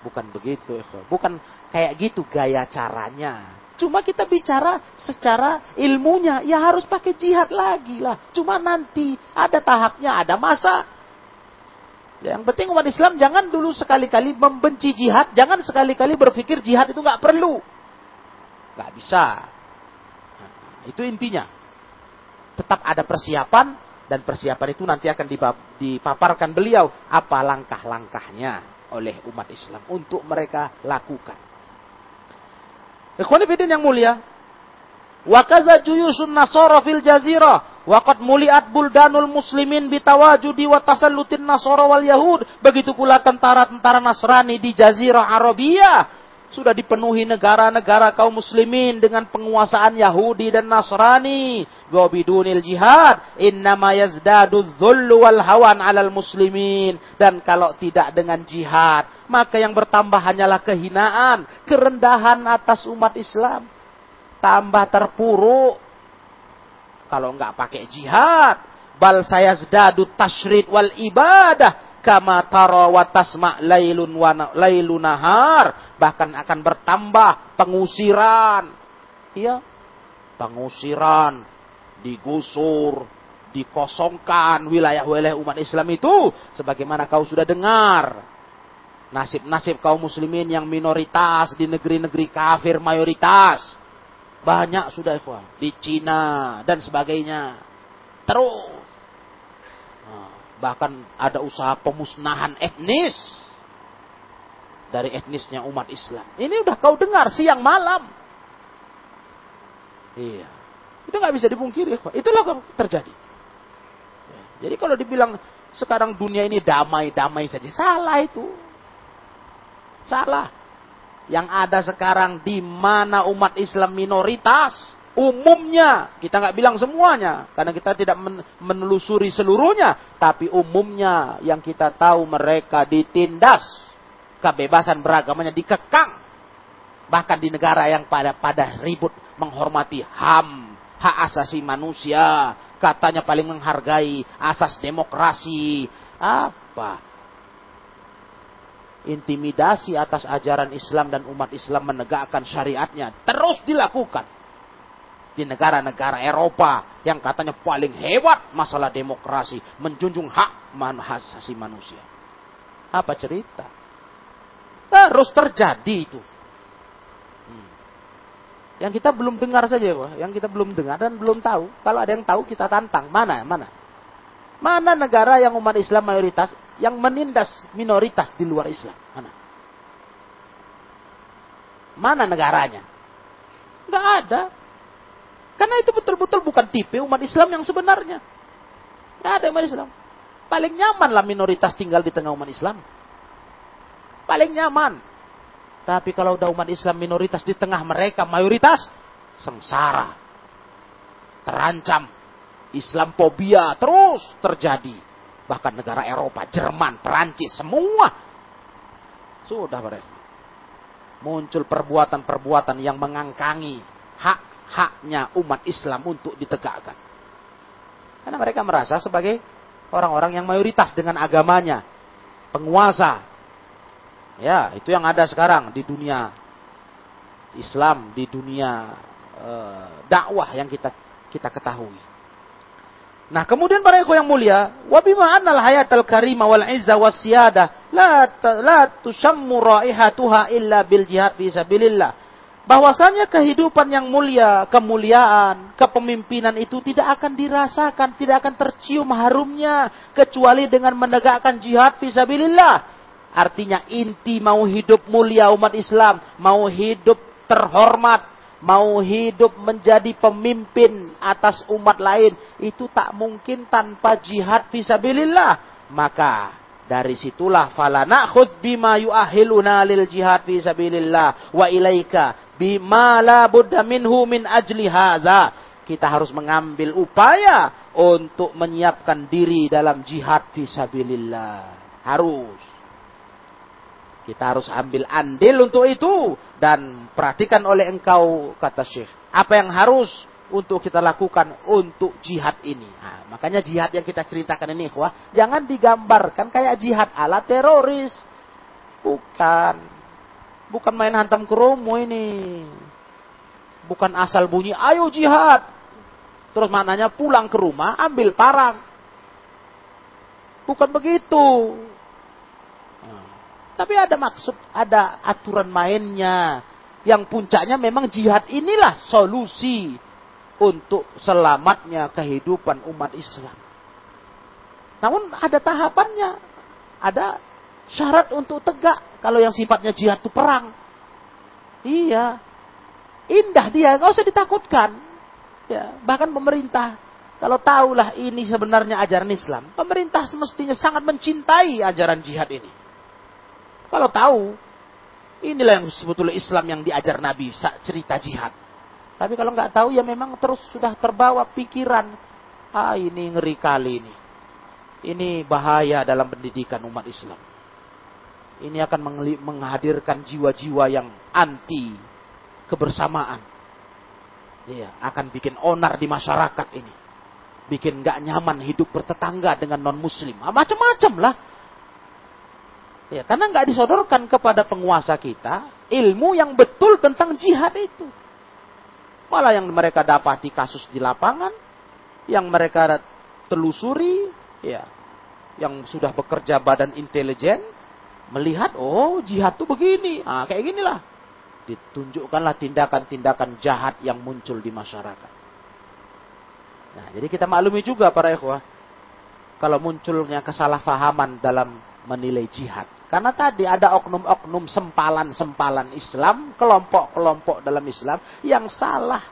Bukan begitu, bukan kayak gitu gaya caranya. Cuma kita bicara secara ilmunya, ya harus pakai jihad lagi lah. Cuma nanti ada tahapnya, ada masa. Yang penting umat Islam jangan dulu sekali-kali membenci jihad, jangan sekali-kali berpikir jihad itu nggak perlu. Nggak bisa. Nah, itu intinya. Tetap ada persiapan dan persiapan itu nanti akan dipaparkan beliau apa langkah-langkahnya oleh umat Islam untuk mereka lakukan. Ikhwanifidin yang mulia. Wa kaza juyusun nasara fil jazirah. Waqad muliat buldanul muslimin bitawajudi wa tasallutin nasara wal yahud. Begitu pula tentara-tentara Nasrani di jazirah Arabia sudah dipenuhi negara-negara kaum muslimin dengan penguasaan Yahudi dan Nasrani. Wa bidunil jihad innama yazdadu dhullu wal hawan alal muslimin. Dan kalau tidak dengan jihad, maka yang bertambah hanyalah kehinaan, kerendahan atas umat Islam. Tambah terpuruk. Kalau enggak pakai jihad, bal sayazdadu tashrid wal ibadah kama wa lailun bahkan akan bertambah pengusiran. Ya pengusiran digusur dikosongkan wilayah-wilayah umat Islam itu sebagaimana kau sudah dengar. Nasib-nasib kaum muslimin yang minoritas di negeri-negeri kafir mayoritas. Banyak sudah ikhwan di Cina dan sebagainya. Terus Bahkan ada usaha pemusnahan etnis dari etnisnya umat Islam. Ini udah kau dengar siang malam. Iya. Itu nggak bisa dipungkiri. Itulah yang terjadi. Jadi kalau dibilang sekarang dunia ini damai-damai saja. Salah itu. Salah. Yang ada sekarang di mana umat Islam minoritas umumnya, kita nggak bilang semuanya, karena kita tidak menelusuri seluruhnya, tapi umumnya yang kita tahu mereka ditindas, kebebasan beragamanya dikekang. Bahkan di negara yang pada pada ribut menghormati HAM, hak asasi manusia, katanya paling menghargai asas demokrasi. Apa? Intimidasi atas ajaran Islam dan umat Islam menegakkan syariatnya terus dilakukan di negara-negara Eropa yang katanya paling hebat masalah demokrasi, menjunjung hak asasi manusia. Apa cerita? Terus terjadi itu. Hmm. Yang kita belum dengar saja, Pak. Yang kita belum dengar dan belum tahu. Kalau ada yang tahu kita tantang. Mana? Mana? Mana negara yang umat Islam mayoritas yang menindas minoritas di luar Islam? Mana? Mana negaranya? Enggak ada. Karena itu betul-betul bukan tipe umat Islam yang sebenarnya. Enggak ada umat Islam. Paling nyaman lah minoritas tinggal di tengah umat Islam. Paling nyaman. Tapi kalau udah umat Islam minoritas di tengah mereka mayoritas, sengsara. Terancam. Islam Islamophobia terus terjadi. Bahkan negara Eropa, Jerman, Perancis, semua. Sudah mereka. Muncul perbuatan-perbuatan yang mengangkangi hak-haknya umat Islam untuk ditegakkan. Karena mereka merasa sebagai orang-orang yang mayoritas dengan agamanya. Penguasa, Ya, itu yang ada sekarang di dunia Islam, di dunia e, dakwah yang kita kita ketahui. Nah, kemudian para ikhwan yang mulia, wa bima annal hayatal karima wal izza was siyada la la tusammu raihatuha illa bil jihad fi sabilillah. Bahwasanya kehidupan yang mulia, kemuliaan, kepemimpinan itu tidak akan dirasakan, tidak akan tercium harumnya kecuali dengan menegakkan jihad fi sabilillah Artinya inti mau hidup mulia umat Islam, mau hidup terhormat, mau hidup menjadi pemimpin atas umat lain, itu tak mungkin tanpa jihad fisabilillah. Maka dari situlah fala na'khudh bima yu'ahiluna lil jihad fi sabilillah wa ilaika bima la minhu min ajli hadza. Kita harus mengambil upaya untuk menyiapkan diri dalam jihad fi sabilillah. Harus. Kita harus ambil andil untuk itu. Dan perhatikan oleh engkau, kata Syekh. Apa yang harus untuk kita lakukan untuk jihad ini. Nah, makanya jihad yang kita ceritakan ini, wah, jangan digambarkan kayak jihad ala teroris. Bukan. Bukan main hantam kerumu ini. Bukan asal bunyi, ayo jihad. Terus maknanya pulang ke rumah, ambil parang. Bukan begitu. Tapi ada maksud, ada aturan mainnya. Yang puncaknya memang jihad inilah solusi untuk selamatnya kehidupan umat Islam. Namun ada tahapannya. Ada syarat untuk tegak. Kalau yang sifatnya jihad itu perang. Iya. Indah dia, nggak usah ditakutkan. Ya, bahkan pemerintah kalau tahulah ini sebenarnya ajaran Islam, pemerintah semestinya sangat mencintai ajaran jihad ini. Kalau tahu, inilah yang sebetulnya Islam yang diajar Nabi, cerita jihad. Tapi kalau nggak tahu ya memang terus sudah terbawa pikiran, ah ini ngeri kali ini. Ini bahaya dalam pendidikan umat Islam. Ini akan menghadirkan jiwa-jiwa yang anti kebersamaan. Iya, akan bikin onar di masyarakat ini. Bikin nggak nyaman hidup bertetangga dengan non muslim. Ah, macam-macam lah Ya, karena nggak disodorkan kepada penguasa kita ilmu yang betul tentang jihad itu. Malah yang mereka dapat di kasus di lapangan, yang mereka telusuri, ya, yang sudah bekerja badan intelijen, melihat, oh jihad itu begini, ah kayak ginilah. Ditunjukkanlah tindakan-tindakan jahat yang muncul di masyarakat. Nah, jadi kita maklumi juga para ikhwah, kalau munculnya kesalahpahaman dalam menilai jihad. Karena tadi ada oknum-oknum sempalan-sempalan Islam, kelompok-kelompok dalam Islam yang salah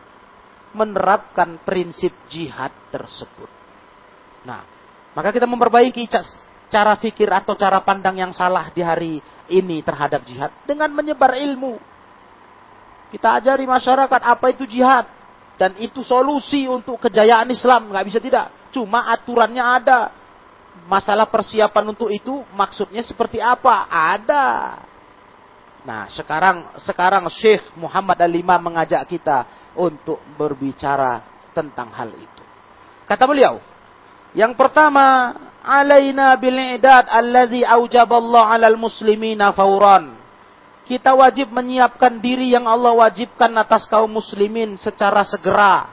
menerapkan prinsip jihad tersebut. Nah, maka kita memperbaiki cara fikir atau cara pandang yang salah di hari ini terhadap jihad dengan menyebar ilmu. Kita ajari masyarakat apa itu jihad dan itu solusi untuk kejayaan Islam, nggak bisa tidak. Cuma aturannya ada, masalah persiapan untuk itu maksudnya seperti apa? Ada. Nah, sekarang sekarang Syekh Muhammad Al-Imam mengajak kita untuk berbicara tentang hal itu. Kata beliau, yang pertama, alaina bil i'dad alladhi aujaballahu 'alal muslimina fauran. Kita wajib menyiapkan diri yang Allah wajibkan atas kaum muslimin secara segera.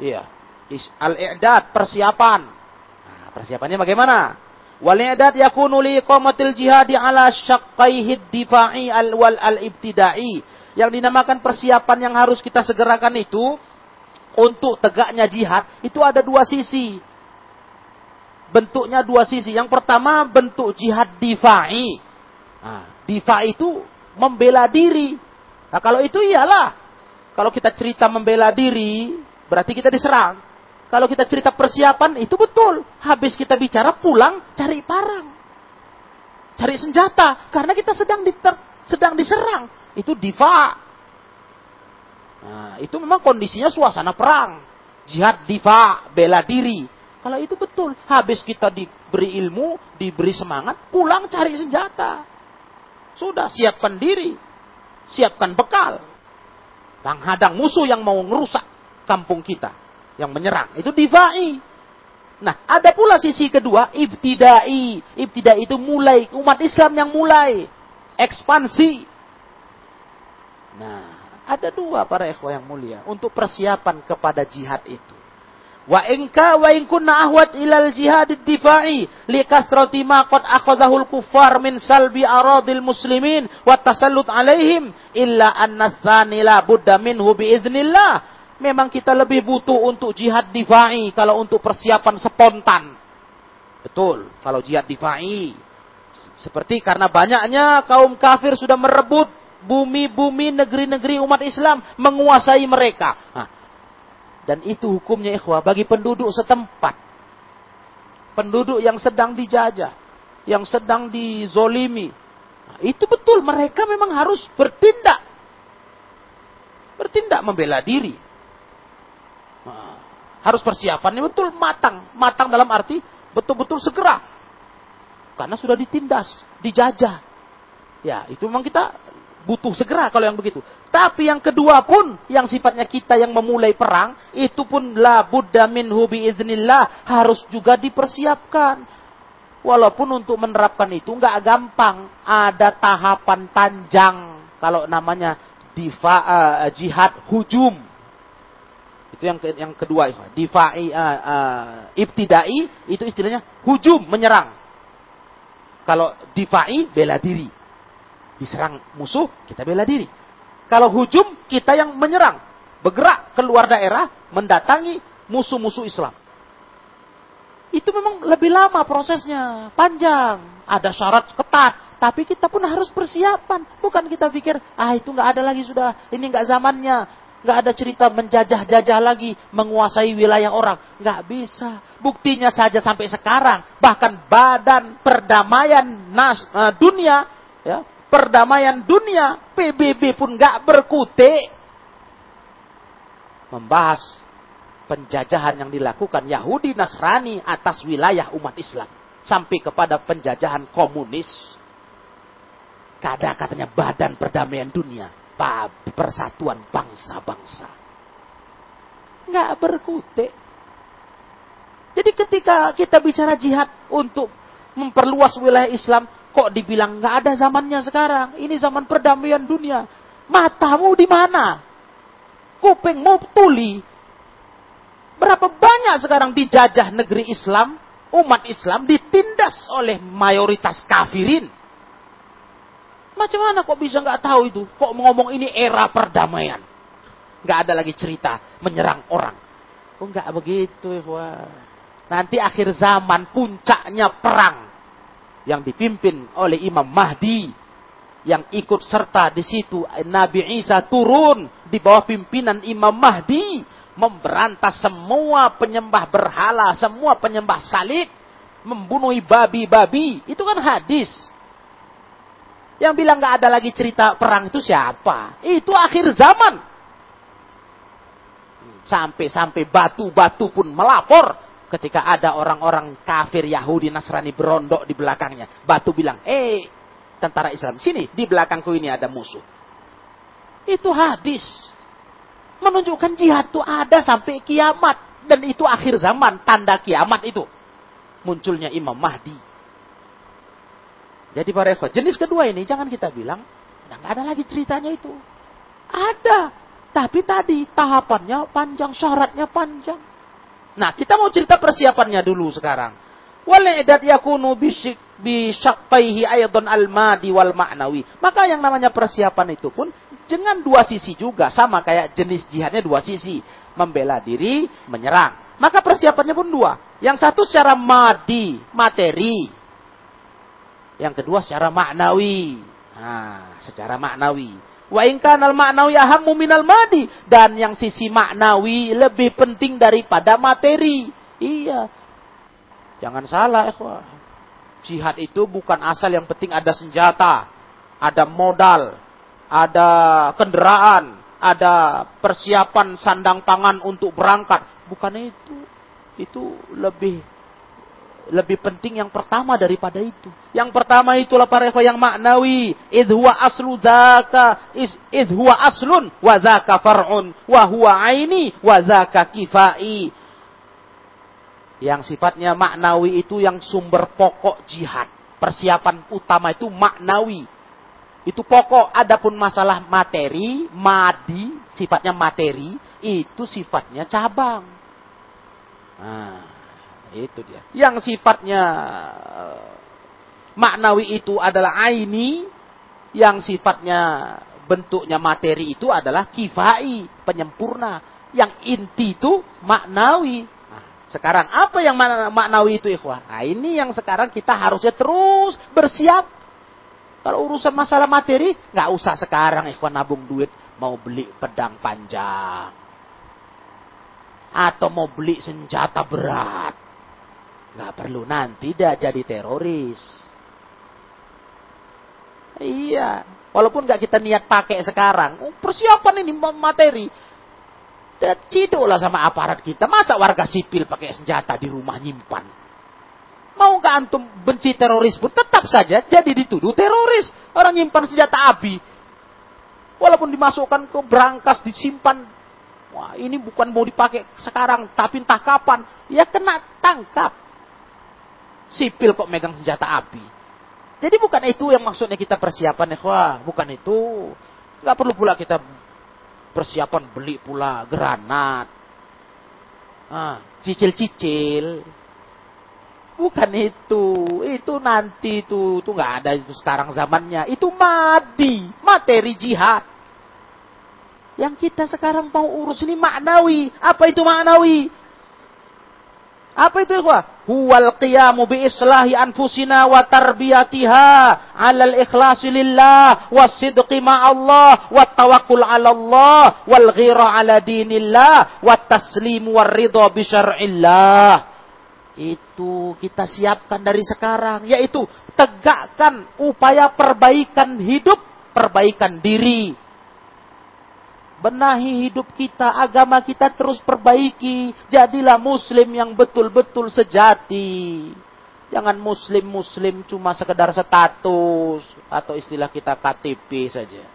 Iya. Al-i'dad, persiapan. Nah, persiapannya bagaimana? Wal i'dad yakunu li iqamatil jihadi ala syaqqaihi difa'i al wal al-ibtida'i. Yang dinamakan persiapan yang harus kita segerakan itu untuk tegaknya jihad itu ada dua sisi. Bentuknya dua sisi. Yang pertama bentuk jihad difa'i. Nah, Difa itu membela diri. Nah kalau itu iyalah. Kalau kita cerita membela diri, berarti kita diserang. Kalau kita cerita persiapan, itu betul. Habis kita bicara, pulang cari parang. Cari senjata. Karena kita sedang, diter, sedang diserang. Itu difa. Nah, itu memang kondisinya suasana perang. Jihad difa, bela diri. Kalau itu betul. Habis kita diberi ilmu, diberi semangat, pulang cari senjata. Sudah, siapkan diri. Siapkan bekal. Menghadang musuh yang mau ngerusak kampung kita. Yang menyerang. Itu difai. Nah, ada pula sisi kedua, ibtidai. Ibtidai itu mulai. Umat Islam yang mulai. Ekspansi. Nah, ada dua para ikhwah yang mulia. Untuk persiapan kepada jihad itu. Wa inka wa in kunna ahwat ilal jihad difa'i li kathrati ma qad akhadahu al-kuffar min salbi aradil muslimin wa tasallut alaihim illa anna tsani la budda minhu bi idznillah. Memang kita lebih butuh untuk jihad difa'i kalau untuk persiapan spontan. Betul, kalau jihad difa'i. Seperti karena banyaknya kaum kafir sudah merebut bumi-bumi negeri-negeri umat Islam menguasai mereka. Nah, dan itu hukumnya ikhwah bagi penduduk setempat. Penduduk yang sedang dijajah. Yang sedang dizolimi. Nah, itu betul mereka memang harus bertindak. Bertindak membela diri. Nah, harus persiapannya betul matang. Matang dalam arti betul-betul segera. Karena sudah ditindas, dijajah. Ya, itu memang kita butuh segera kalau yang begitu. Tapi yang kedua pun yang sifatnya kita yang memulai perang itu pun la buddha minhu biiznillah harus juga dipersiapkan. Walaupun untuk menerapkan itu nggak gampang, ada tahapan panjang kalau namanya difa uh, jihad hujum. Itu yang yang kedua difai uh, uh, ibtidai itu istilahnya hujum menyerang. Kalau difai bela diri diserang musuh, kita bela diri. Kalau hujum, kita yang menyerang. Bergerak keluar daerah, mendatangi musuh-musuh Islam. Itu memang lebih lama prosesnya, panjang. Ada syarat ketat, tapi kita pun harus persiapan. Bukan kita pikir, ah itu nggak ada lagi sudah, ini nggak zamannya. Nggak ada cerita menjajah-jajah lagi, menguasai wilayah orang. Nggak bisa. Buktinya saja sampai sekarang. Bahkan badan perdamaian nas, uh, dunia ya, perdamaian dunia, PBB pun nggak berkutik. Membahas penjajahan yang dilakukan Yahudi Nasrani atas wilayah umat Islam. Sampai kepada penjajahan komunis. Kada katanya badan perdamaian dunia. Persatuan bangsa-bangsa. Nggak berkutik. Jadi ketika kita bicara jihad untuk memperluas wilayah Islam, Kok dibilang nggak ada zamannya sekarang? Ini zaman perdamaian dunia. Matamu di mana? Kupingmu tuli. Berapa banyak sekarang dijajah negeri Islam, umat Islam ditindas oleh mayoritas kafirin. Macam mana kok bisa nggak tahu itu? Kok ngomong ini era perdamaian? Nggak ada lagi cerita menyerang orang. Oh nggak begitu, wah. Nanti akhir zaman puncaknya perang yang dipimpin oleh Imam Mahdi yang ikut serta di situ Nabi Isa turun di bawah pimpinan Imam Mahdi memberantas semua penyembah berhala, semua penyembah salib, membunuh babi-babi. Itu kan hadis. Yang bilang nggak ada lagi cerita perang itu siapa? Itu akhir zaman. Sampai-sampai batu-batu pun melapor ketika ada orang-orang kafir Yahudi Nasrani berondok di belakangnya. Batu bilang, eh tentara Islam. Sini, di belakangku ini ada musuh. Itu hadis. Menunjukkan jihad itu ada sampai kiamat. Dan itu akhir zaman, tanda kiamat itu. Munculnya Imam Mahdi. Jadi para ekor, jenis kedua ini jangan kita bilang, nah, ada lagi ceritanya itu. Ada. Tapi tadi tahapannya panjang, syaratnya panjang. Nah, kita mau cerita persiapannya dulu sekarang. Wal idat yakunu bisyaqaihi aydan al-madi wal ma'nawi. Maka yang namanya persiapan itu pun dengan dua sisi juga sama kayak jenis jihadnya dua sisi, membela diri, menyerang. Maka persiapannya pun dua. Yang satu secara madi, materi. Yang kedua secara maknawi. Nah, secara maknawi. Wa al maknawi ahammu minal madi. Dan yang sisi maknawi lebih penting daripada materi. Iya. Jangan salah, ikhwah. Jihad itu bukan asal yang penting ada senjata, ada modal, ada kendaraan, ada persiapan sandang tangan untuk berangkat. Bukan itu. Itu lebih lebih penting yang pertama daripada itu. Yang pertama itulah para ikhwah yang maknawi. Idh huwa aslu dhaka. Idh huwa aslun wa far'un. Wa huwa aini wa kifai. Yang sifatnya maknawi itu yang sumber pokok jihad. Persiapan utama itu maknawi. Itu pokok. Adapun masalah materi, madi, sifatnya materi, itu sifatnya cabang. Nah, itu dia. Yang sifatnya eh, maknawi itu adalah aini, yang sifatnya bentuknya materi itu adalah kifai, penyempurna. Yang inti itu maknawi. Nah, sekarang apa yang maknawi itu ikhwah? Nah, ini yang sekarang kita harusnya terus bersiap. Kalau urusan masalah materi, nggak usah sekarang ikhwah nabung duit mau beli pedang panjang. Atau mau beli senjata berat. Nggak perlu nanti dah jadi teroris. Iya. Walaupun nggak kita niat pakai sekarang. Oh, persiapan ini materi. Dan ciduklah sama aparat kita. Masa warga sipil pakai senjata di rumah nyimpan? Mau nggak antum benci teroris pun tetap saja jadi dituduh teroris. Orang nyimpan senjata api. Walaupun dimasukkan ke berangkas, disimpan. Wah ini bukan mau dipakai sekarang, tapi entah kapan. Ya kena tangkap sipil kok megang senjata api. Jadi bukan itu yang maksudnya kita persiapan ya, bukan itu. Gak perlu pula kita persiapan beli pula granat. Ah, cicil-cicil. Bukan itu. Itu nanti itu. Itu nggak ada itu sekarang zamannya. Itu madi. Materi jihad. Yang kita sekarang mau urus ini maknawi. Apa itu maknawi? Apa itu ikhwah? Huwal qiyamu bi islahi anfusina wa tarbiyatiha 'alal ikhlasi lillah wasidqi Allah wa tawakkul 'ala Allah wal ghira 'ala dinillah wa taslim war ridha bi syar'illah. Itu kita siapkan dari sekarang yaitu tegakkan upaya perbaikan hidup, perbaikan diri, Benahi hidup kita, agama kita terus perbaiki. Jadilah muslim yang betul-betul sejati. Jangan muslim-muslim cuma sekedar status. Atau istilah kita KTP saja.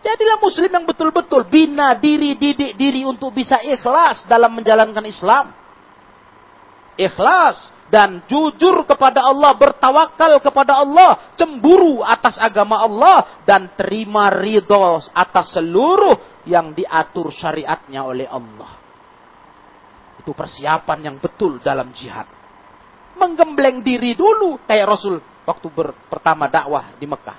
Jadilah muslim yang betul-betul bina diri, didik diri untuk bisa ikhlas dalam menjalankan Islam. Ikhlas dan jujur kepada Allah, bertawakal kepada Allah, cemburu atas agama Allah dan terima ridho atas seluruh yang diatur syariatnya oleh Allah. Itu persiapan yang betul dalam jihad. Menggembleng diri dulu kayak Rasul waktu ber, pertama dakwah di Mekah.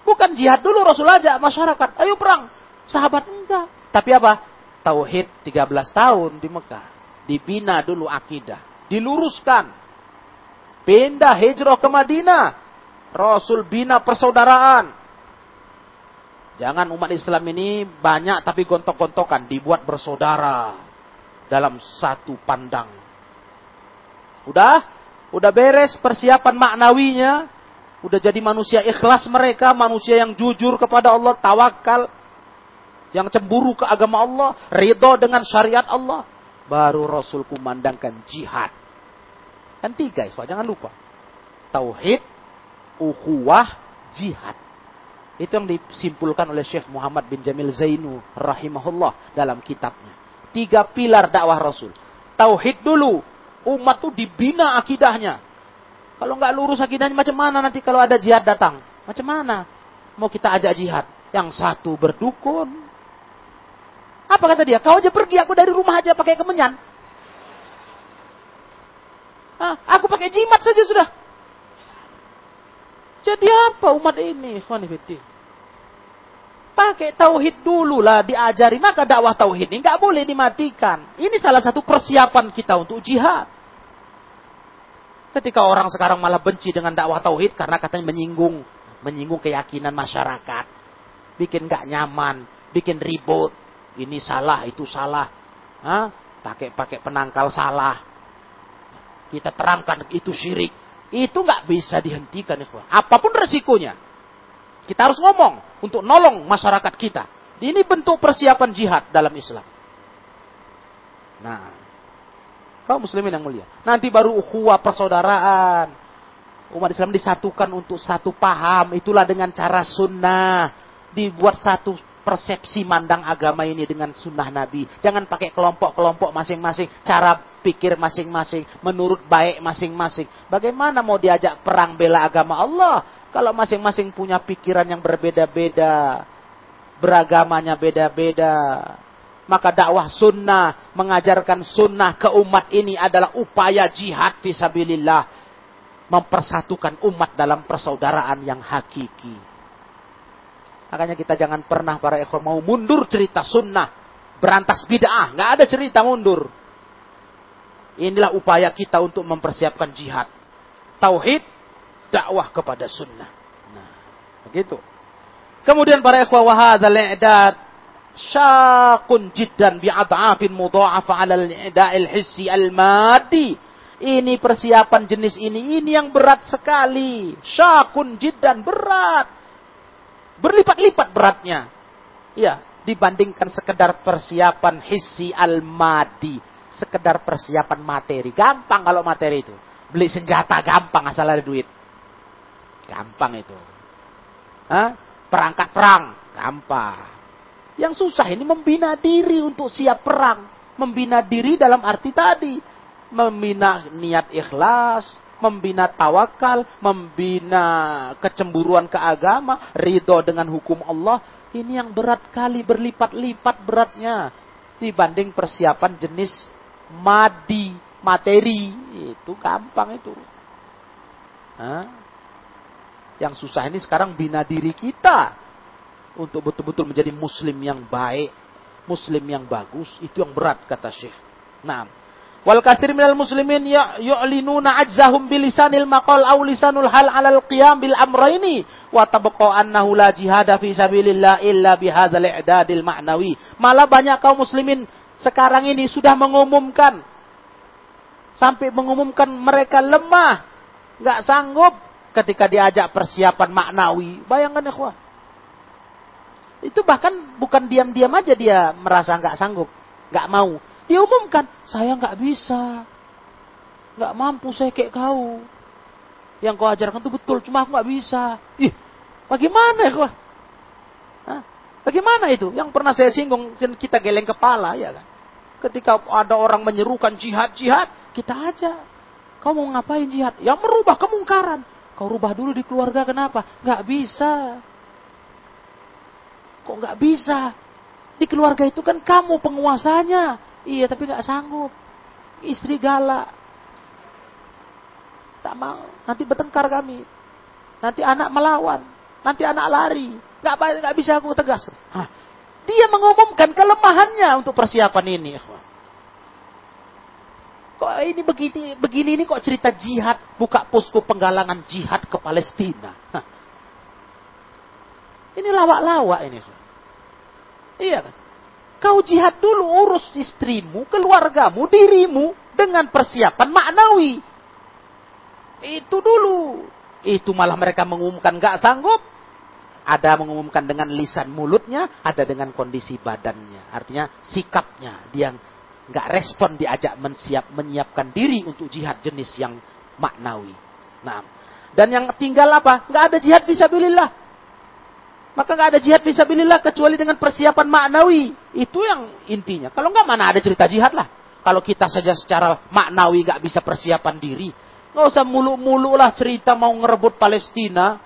Bukan jihad dulu Rasul aja masyarakat, ayo perang. Sahabat enggak. Tapi apa? Tauhid 13 tahun di Mekah. Dibina dulu akidah. Diluruskan Pindah hijrah ke Madinah. Rasul bina persaudaraan. Jangan umat Islam ini banyak tapi gontok-gontokan. Dibuat bersaudara. Dalam satu pandang. Udah? Udah beres persiapan maknawinya. Udah jadi manusia ikhlas mereka. Manusia yang jujur kepada Allah. Tawakal. Yang cemburu ke agama Allah. Ridho dengan syariat Allah. Baru Rasul kumandangkan jihad Kan tiga ikhwah, jangan lupa. Tauhid, ukhuwah jihad. Itu yang disimpulkan oleh Syekh Muhammad bin Jamil Zainu rahimahullah dalam kitabnya. Tiga pilar dakwah Rasul. Tauhid dulu. Umat tuh dibina akidahnya. Kalau nggak lurus akidahnya macam mana nanti kalau ada jihad datang? Macam mana? Mau kita ajak jihad. Yang satu berdukun. Apa kata dia? Kau aja pergi, aku dari rumah aja pakai kemenyan. Aku pakai jimat saja sudah. Jadi apa umat ini? Pakai tauhid dulu lah diajari. Maka dakwah tauhid ini nggak boleh dimatikan. Ini salah satu persiapan kita untuk jihad. Ketika orang sekarang malah benci dengan dakwah tauhid karena katanya menyinggung, menyinggung keyakinan masyarakat, bikin nggak nyaman, bikin ribut. Ini salah, itu salah. Pakai pakai penangkal salah. Kita terangkan itu syirik. Itu nggak bisa dihentikan, ikhwan. Apa pun resikonya. Kita harus ngomong untuk nolong masyarakat kita. Ini bentuk persiapan jihad dalam Islam. Nah, kaum muslimin yang mulia. Nanti baru ukhuwah persaudaraan. Umat Islam disatukan untuk satu paham. Itulah dengan cara sunnah. Dibuat satu persepsi mandang agama ini dengan sunnah Nabi. Jangan pakai kelompok-kelompok masing-masing. Cara pikir masing-masing, menurut baik masing-masing. Bagaimana mau diajak perang bela agama Allah kalau masing-masing punya pikiran yang berbeda-beda, beragamanya beda-beda. Maka dakwah sunnah, mengajarkan sunnah ke umat ini adalah upaya jihad visabilillah. Mempersatukan umat dalam persaudaraan yang hakiki. Makanya kita jangan pernah para ikhwan mau mundur cerita sunnah. Berantas bid'ah. Nggak ada cerita mundur. Inilah upaya kita untuk mempersiapkan jihad. Tauhid, dakwah kepada sunnah. Nah, begitu. Kemudian para ikhwah wa hadzal i'dad syaqun jiddan bi'ad'afin mudha'afa 'ala al-i'da'il hissi al-madi. Ini persiapan jenis ini, ini yang berat sekali. Syakun jiddan berat. Berlipat-lipat beratnya. Ya, dibandingkan sekedar persiapan hissi al-madi sekedar persiapan materi. Gampang kalau materi itu. Beli senjata gampang asal ada duit. Gampang itu. Hah? Perangkat perang. Gampang. Yang susah ini membina diri untuk siap perang. Membina diri dalam arti tadi. Membina niat ikhlas. Membina tawakal. Membina kecemburuan ke agama. Ridho dengan hukum Allah. Ini yang berat kali berlipat-lipat beratnya. Dibanding persiapan jenis madi, materi. Itu gampang itu. Hah? Yang susah ini sekarang bina diri kita. Untuk betul-betul menjadi muslim yang baik. Muslim yang bagus. Itu yang berat kata Syekh. Nah. Wal kathir minal muslimin ya yu'linuna ajzahum bilisanil maqal aw lisanul hal 'alal qiyam bil amrayni wa tabqa annahu la jihada fi sabilillah illa bihadzal i'dadil ma'nawi. Malah banyak kaum muslimin sekarang ini sudah mengumumkan. Sampai mengumumkan mereka lemah. Nggak sanggup ketika diajak persiapan maknawi. Bayangkan ya kuah. Itu bahkan bukan diam-diam aja dia merasa nggak sanggup. nggak mau. Dia umumkan, saya nggak bisa. nggak mampu saya kayak kau. Yang kau ajarkan itu betul, cuma aku nggak bisa. Ih, bagaimana ya kuah? Bagaimana itu? Yang pernah saya singgung, kita geleng kepala, ya kan? Ketika ada orang menyerukan jihad, jihad, kita aja. Kau mau ngapain jihad? Ya merubah kemungkaran. Kau rubah dulu di keluarga kenapa? Gak bisa. Kok gak bisa? Di keluarga itu kan kamu penguasanya. Iya tapi gak sanggup. Istri galak. Tak mau. Nanti bertengkar kami. Nanti anak melawan. Nanti anak lari. Gak, gak bisa aku tegas. Hah, dia mengumumkan kelemahannya untuk persiapan ini. Kok ini begini, begini ini kok cerita jihad, buka posko penggalangan jihad ke Palestina. Hah. Ini lawak-lawak ini. Iya kan? Kau jihad dulu urus istrimu, keluargamu, dirimu dengan persiapan maknawi. Itu dulu. Itu malah mereka mengumumkan gak sanggup. Ada mengumumkan dengan lisan mulutnya, ada dengan kondisi badannya. Artinya sikapnya. Dia nggak respon diajak mensiap, menyiapkan diri untuk jihad jenis yang maknawi. Nah, Dan yang tinggal apa? Nggak ada jihad visabilillah. Maka nggak ada jihad visabilillah kecuali dengan persiapan maknawi. Itu yang intinya. Kalau nggak mana ada cerita jihad lah. Kalau kita saja secara maknawi nggak bisa persiapan diri. Nggak usah mulu-mulu lah cerita mau ngerebut Palestina.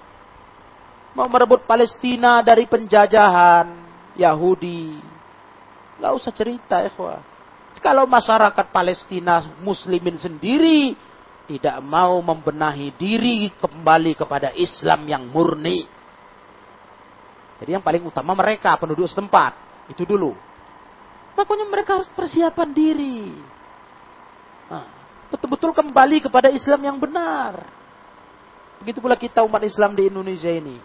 Mau merebut Palestina dari penjajahan Yahudi. Nggak usah cerita ya kalau masyarakat Palestina muslimin sendiri tidak mau membenahi diri kembali kepada Islam yang murni. Jadi yang paling utama mereka penduduk setempat. Itu dulu. Makanya mereka harus persiapan diri. Nah, betul-betul kembali kepada Islam yang benar. Begitu pula kita umat Islam di Indonesia ini.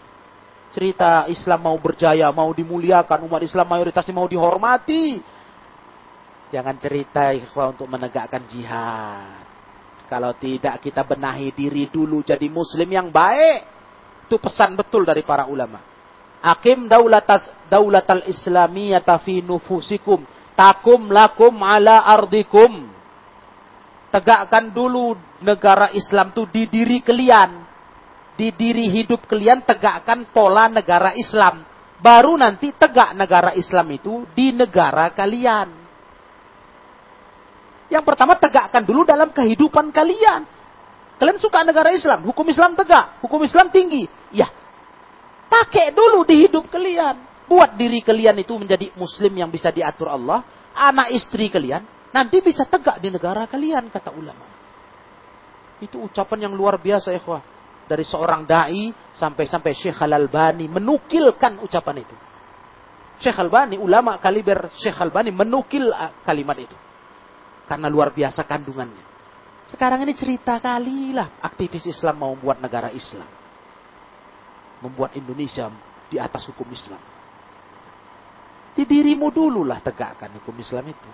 Cerita Islam mau berjaya, mau dimuliakan, umat Islam mayoritasnya mau dihormati. Jangan cerita ikhwah untuk menegakkan jihad. Kalau tidak kita benahi diri dulu jadi muslim yang baik. Itu pesan betul dari para ulama. Akim daulatas daulatal islamiyata fi nufusikum. Takum lakum ala ardikum. Tegakkan dulu negara Islam itu di diri kalian. Di diri hidup kalian tegakkan pola negara Islam. Baru nanti tegak negara Islam itu di negara kalian. Yang pertama tegakkan dulu dalam kehidupan kalian. Kalian suka negara Islam, hukum Islam tegak, hukum Islam tinggi. Ya, pakai dulu di hidup kalian. Buat diri kalian itu menjadi muslim yang bisa diatur Allah. Anak istri kalian, nanti bisa tegak di negara kalian, kata ulama. Itu ucapan yang luar biasa, ikhwah. Dari seorang da'i sampai-sampai Syekh Al-Albani menukilkan ucapan itu. Syekh Al-Albani, ulama kaliber Syekh Al-Albani menukil uh, kalimat itu. Karena luar biasa kandungannya. Sekarang ini cerita kali lah aktivis Islam mau membuat negara Islam. Membuat Indonesia di atas hukum Islam. Di dirimu dulu lah tegakkan hukum Islam itu.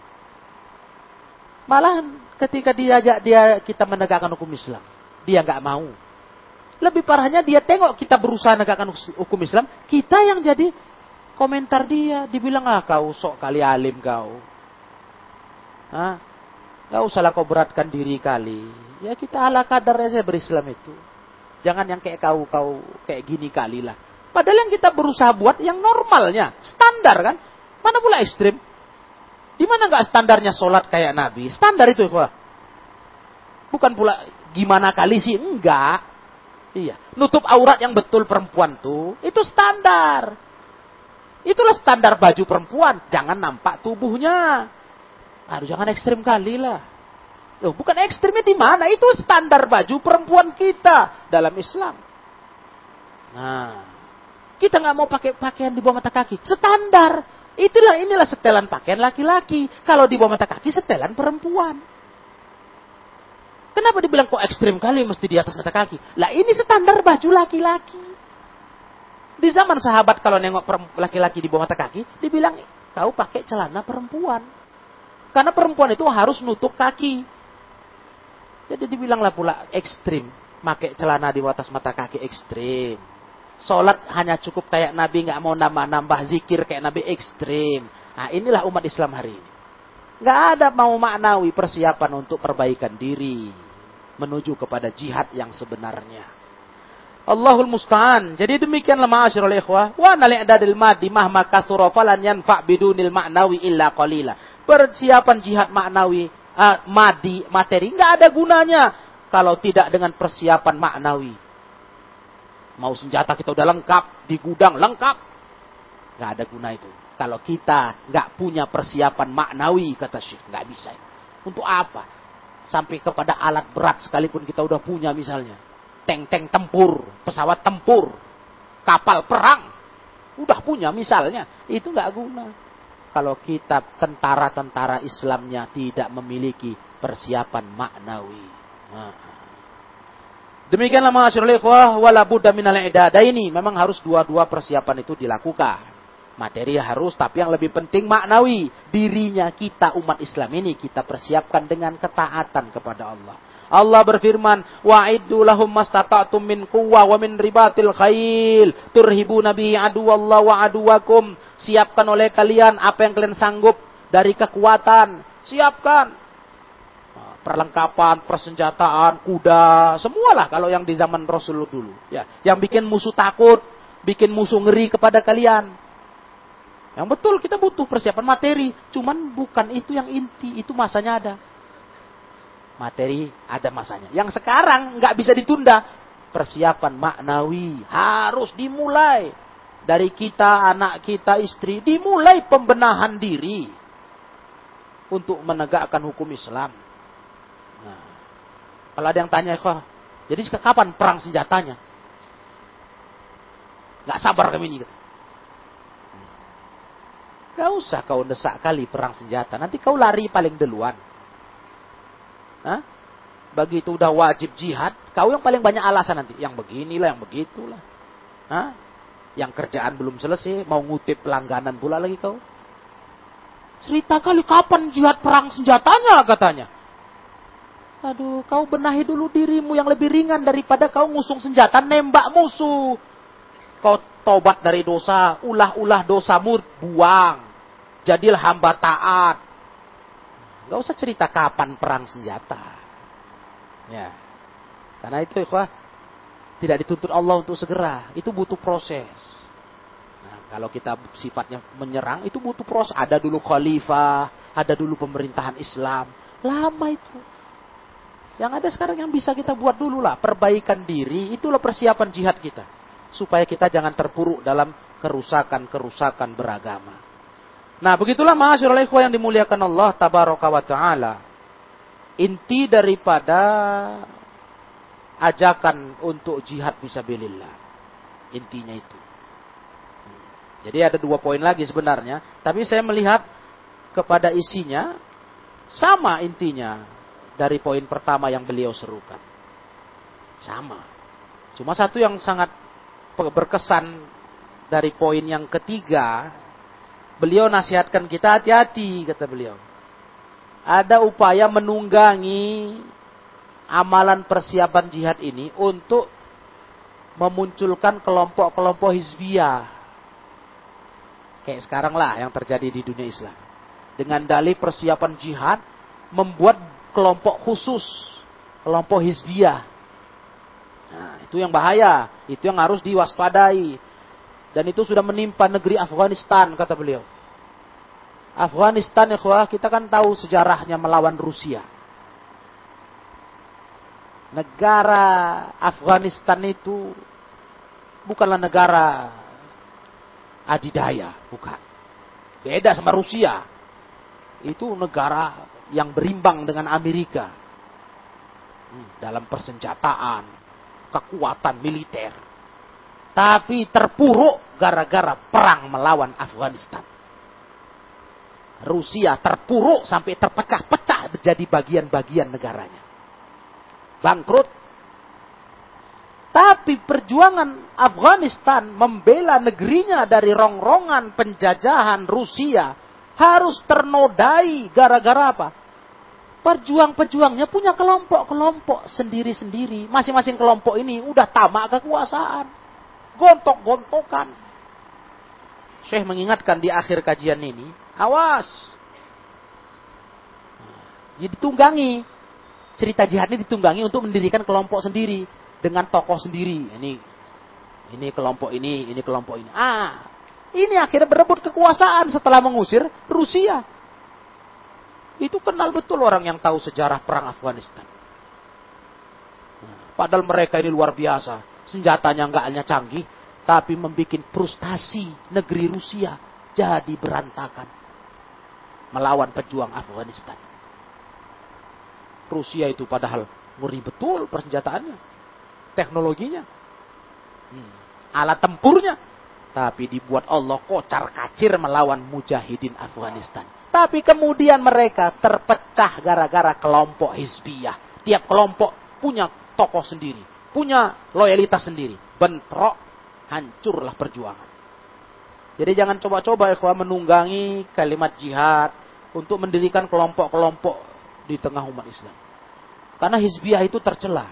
Malah ketika diajak dia kita menegakkan hukum Islam, dia nggak mau. Lebih parahnya dia tengok kita berusaha menegakkan hukum Islam, kita yang jadi komentar dia, dibilang ah kau sok kali alim kau. Hah? Gak usahlah kau beratkan diri kali. Ya kita ala kadar aja berislam itu. Jangan yang kayak kau kau kayak gini kali lah. Padahal yang kita berusaha buat yang normalnya, standar kan? Mana pula ekstrim? Di mana nggak standarnya sholat kayak Nabi? Standar itu, ya, Bukan pula gimana kali sih? Enggak. Iya. Nutup aurat yang betul perempuan tuh, itu standar. Itulah standar baju perempuan. Jangan nampak tubuhnya. Aduh jangan ekstrim kali lah. Loh, bukan ekstrimnya di mana? Itu standar baju perempuan kita dalam Islam. Nah, kita nggak mau pakai pakaian di bawah mata kaki. Standar. Itulah inilah setelan pakaian laki-laki. Kalau di bawah mata kaki setelan perempuan. Kenapa dibilang kok ekstrim kali mesti di atas mata kaki? Lah ini standar baju laki-laki. Di zaman sahabat kalau nengok laki-laki di bawah mata kaki, dibilang kau pakai celana perempuan. Karena perempuan itu harus nutup kaki. Jadi dibilanglah pula ekstrim. Pakai celana di atas mata kaki ekstrim. Sholat hanya cukup kayak Nabi, nggak mau nambah-nambah zikir kayak Nabi ekstrim. Nah inilah umat Islam hari ini. Nggak ada mau maknawi persiapan untuk perbaikan diri. Menuju kepada jihad yang sebenarnya. Allahul musta'an. Jadi demikianlah ma'asyirul ikhwah. Wa nali'dadil madi mahma kathura falan yanfa' bidunil ma'nawi illa qalila persiapan jihad maknawi, uh, madi, materi, nggak ada gunanya kalau tidak dengan persiapan maknawi. Mau senjata kita udah lengkap, di gudang lengkap, nggak ada guna itu. Kalau kita nggak punya persiapan maknawi, kata Syekh, nggak bisa. Untuk apa? Sampai kepada alat berat sekalipun kita udah punya misalnya. Tank-tank tempur, pesawat tempur, kapal perang. Udah punya misalnya. Itu nggak guna kalau kita tentara-tentara Islamnya tidak memiliki persiapan maknawi. Demikianlah ma'asyurul ikhwah minal ini memang harus dua-dua persiapan itu dilakukan. Materi harus tapi yang lebih penting maknawi. Dirinya kita umat Islam ini kita persiapkan dengan ketaatan kepada Allah. Allah berfirman, "Wa'iddu lahum mastata'tum min quwwa wa min ribatil khail turhibuna bihi aduwallah wa aduwakum." Siapkan oleh kalian apa yang kalian sanggup dari kekuatan. Siapkan. perlengkapan, persenjataan, kuda, semualah kalau yang di zaman Rasul dulu. Ya, yang bikin musuh takut, bikin musuh ngeri kepada kalian. Yang betul kita butuh persiapan materi, cuman bukan itu yang inti, itu masanya ada. Materi ada masanya. Yang sekarang nggak bisa ditunda, persiapan maknawi harus dimulai dari kita, anak kita, istri, dimulai pembenahan diri untuk menegakkan hukum Islam. Nah, kalau ada yang tanya, kok, jadi kapan perang senjatanya? Gak sabar kami ini. Gak usah kau desak kali perang senjata. Nanti kau lari paling duluan. Hah? Begitu udah wajib jihad, kau yang paling banyak alasan nanti. Yang beginilah, yang begitulah. Hah? Yang kerjaan belum selesai, mau ngutip pelangganan pula lagi kau. Cerita kali kapan jihad perang senjatanya katanya. Aduh, kau benahi dulu dirimu yang lebih ringan daripada kau ngusung senjata nembak musuh. Kau tobat dari dosa, ulah-ulah dosamu buang. Jadilah hamba taat. Gak usah cerita kapan perang senjata. Ya. Karena itu ikhwah, tidak dituntut Allah untuk segera. Itu butuh proses. Nah, kalau kita sifatnya menyerang, itu butuh proses. Ada dulu khalifah, ada dulu pemerintahan Islam. Lama itu. Yang ada sekarang yang bisa kita buat dulu lah. Perbaikan diri, itulah persiapan jihad kita. Supaya kita jangan terpuruk dalam kerusakan-kerusakan beragama. Nah, begitulah ma'asyiral ikhwah yang dimuliakan Allah tabaraka wa taala. Inti daripada ajakan untuk jihad fisabilillah. Intinya itu. Jadi ada dua poin lagi sebenarnya, tapi saya melihat kepada isinya sama intinya dari poin pertama yang beliau serukan. Sama. Cuma satu yang sangat berkesan dari poin yang ketiga Beliau nasihatkan kita hati-hati, kata beliau. Ada upaya menunggangi amalan persiapan jihad ini untuk memunculkan kelompok-kelompok hizbiyah. Kayak sekarang lah yang terjadi di dunia Islam. Dengan dalih persiapan jihad, membuat kelompok khusus, kelompok hizbiyah. Nah, itu yang bahaya, itu yang harus diwaspadai. Dan itu sudah menimpa negeri Afghanistan, kata beliau. Afghanistan, ya kita kan tahu sejarahnya melawan Rusia. Negara Afghanistan itu bukanlah negara adidaya, bukan. Beda sama Rusia. Itu negara yang berimbang dengan Amerika. Hmm, dalam persenjataan, kekuatan militer. Tapi terpuruk gara-gara perang melawan Afghanistan. Rusia terpuruk sampai terpecah-pecah menjadi bagian-bagian negaranya. Bangkrut. Tapi perjuangan Afghanistan membela negerinya dari rongrongan penjajahan Rusia harus ternodai gara-gara apa? Perjuang-perjuangnya punya kelompok-kelompok sendiri-sendiri. Masing-masing kelompok ini udah tamak kekuasaan gontok-gontokan. Syekh mengingatkan di akhir kajian ini, awas. Jadi ditunggangi. Cerita jihad ini ditunggangi untuk mendirikan kelompok sendiri. Dengan tokoh sendiri. Ini ini kelompok ini, ini kelompok ini. Ah, ini akhirnya berebut kekuasaan setelah mengusir Rusia. Itu kenal betul orang yang tahu sejarah perang Afghanistan. Padahal mereka ini luar biasa senjatanya nggak hanya canggih, tapi membuat frustasi negeri Rusia jadi berantakan melawan pejuang Afghanistan. Rusia itu padahal ngeri betul persenjataannya, teknologinya, hmm, alat tempurnya, tapi dibuat Allah kocar kacir melawan mujahidin Afghanistan. Tapi kemudian mereka terpecah gara-gara kelompok Hizbiyah. Tiap kelompok punya tokoh sendiri punya loyalitas sendiri. Bentrok, hancurlah perjuangan. Jadi jangan coba-coba ikhwan menunggangi kalimat jihad untuk mendirikan kelompok-kelompok di tengah umat Islam. Karena hizbiyah itu tercela.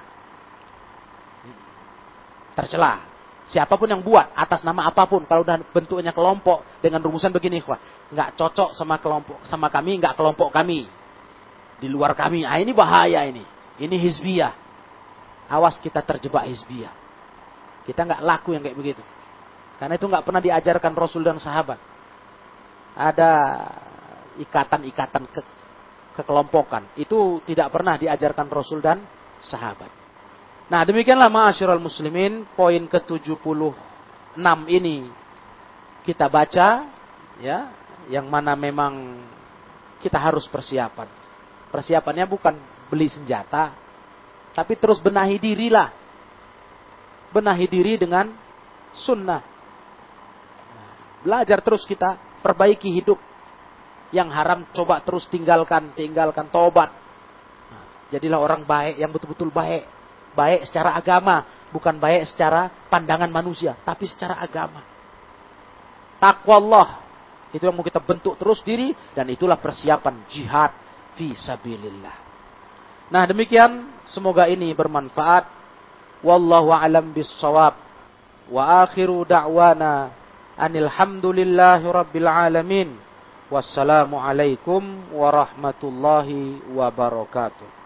Tercela. Siapa pun yang buat atas nama apa pun kalau udah bentuknya kelompok dengan rumusan begini ikhwan, nggak cocok sama kelompok sama kami, nggak kelompok kami. di luar kami. Ah, ini bahaya ini. Ini hizbiyah. Awas kita terjebak hizbiyah. Kita nggak laku yang kayak begitu. Karena itu nggak pernah diajarkan Rasul dan sahabat. Ada ikatan-ikatan ke kekelompokan. Itu tidak pernah diajarkan Rasul dan sahabat. Nah demikianlah ma'asyiral muslimin poin ke-76 ini kita baca ya yang mana memang kita harus persiapan. Persiapannya bukan beli senjata tapi terus benahi dirilah. Benahi diri dengan sunnah. Belajar terus kita perbaiki hidup yang haram coba terus tinggalkan, tinggalkan tobat. Jadilah orang baik yang betul-betul baik. Baik secara agama, bukan baik secara pandangan manusia, tapi secara agama. Takwa Allah itu yang mau kita bentuk terus diri dan itulah persiapan jihad fi sabilillah. Nah, demikian semoga ini bermanfaat. Wallahu a'lam bissawab. Wa akhiru da'wana anil hamdulillahi rabbil alamin. Wassalamualaikum warahmatullahi wabarakatuh.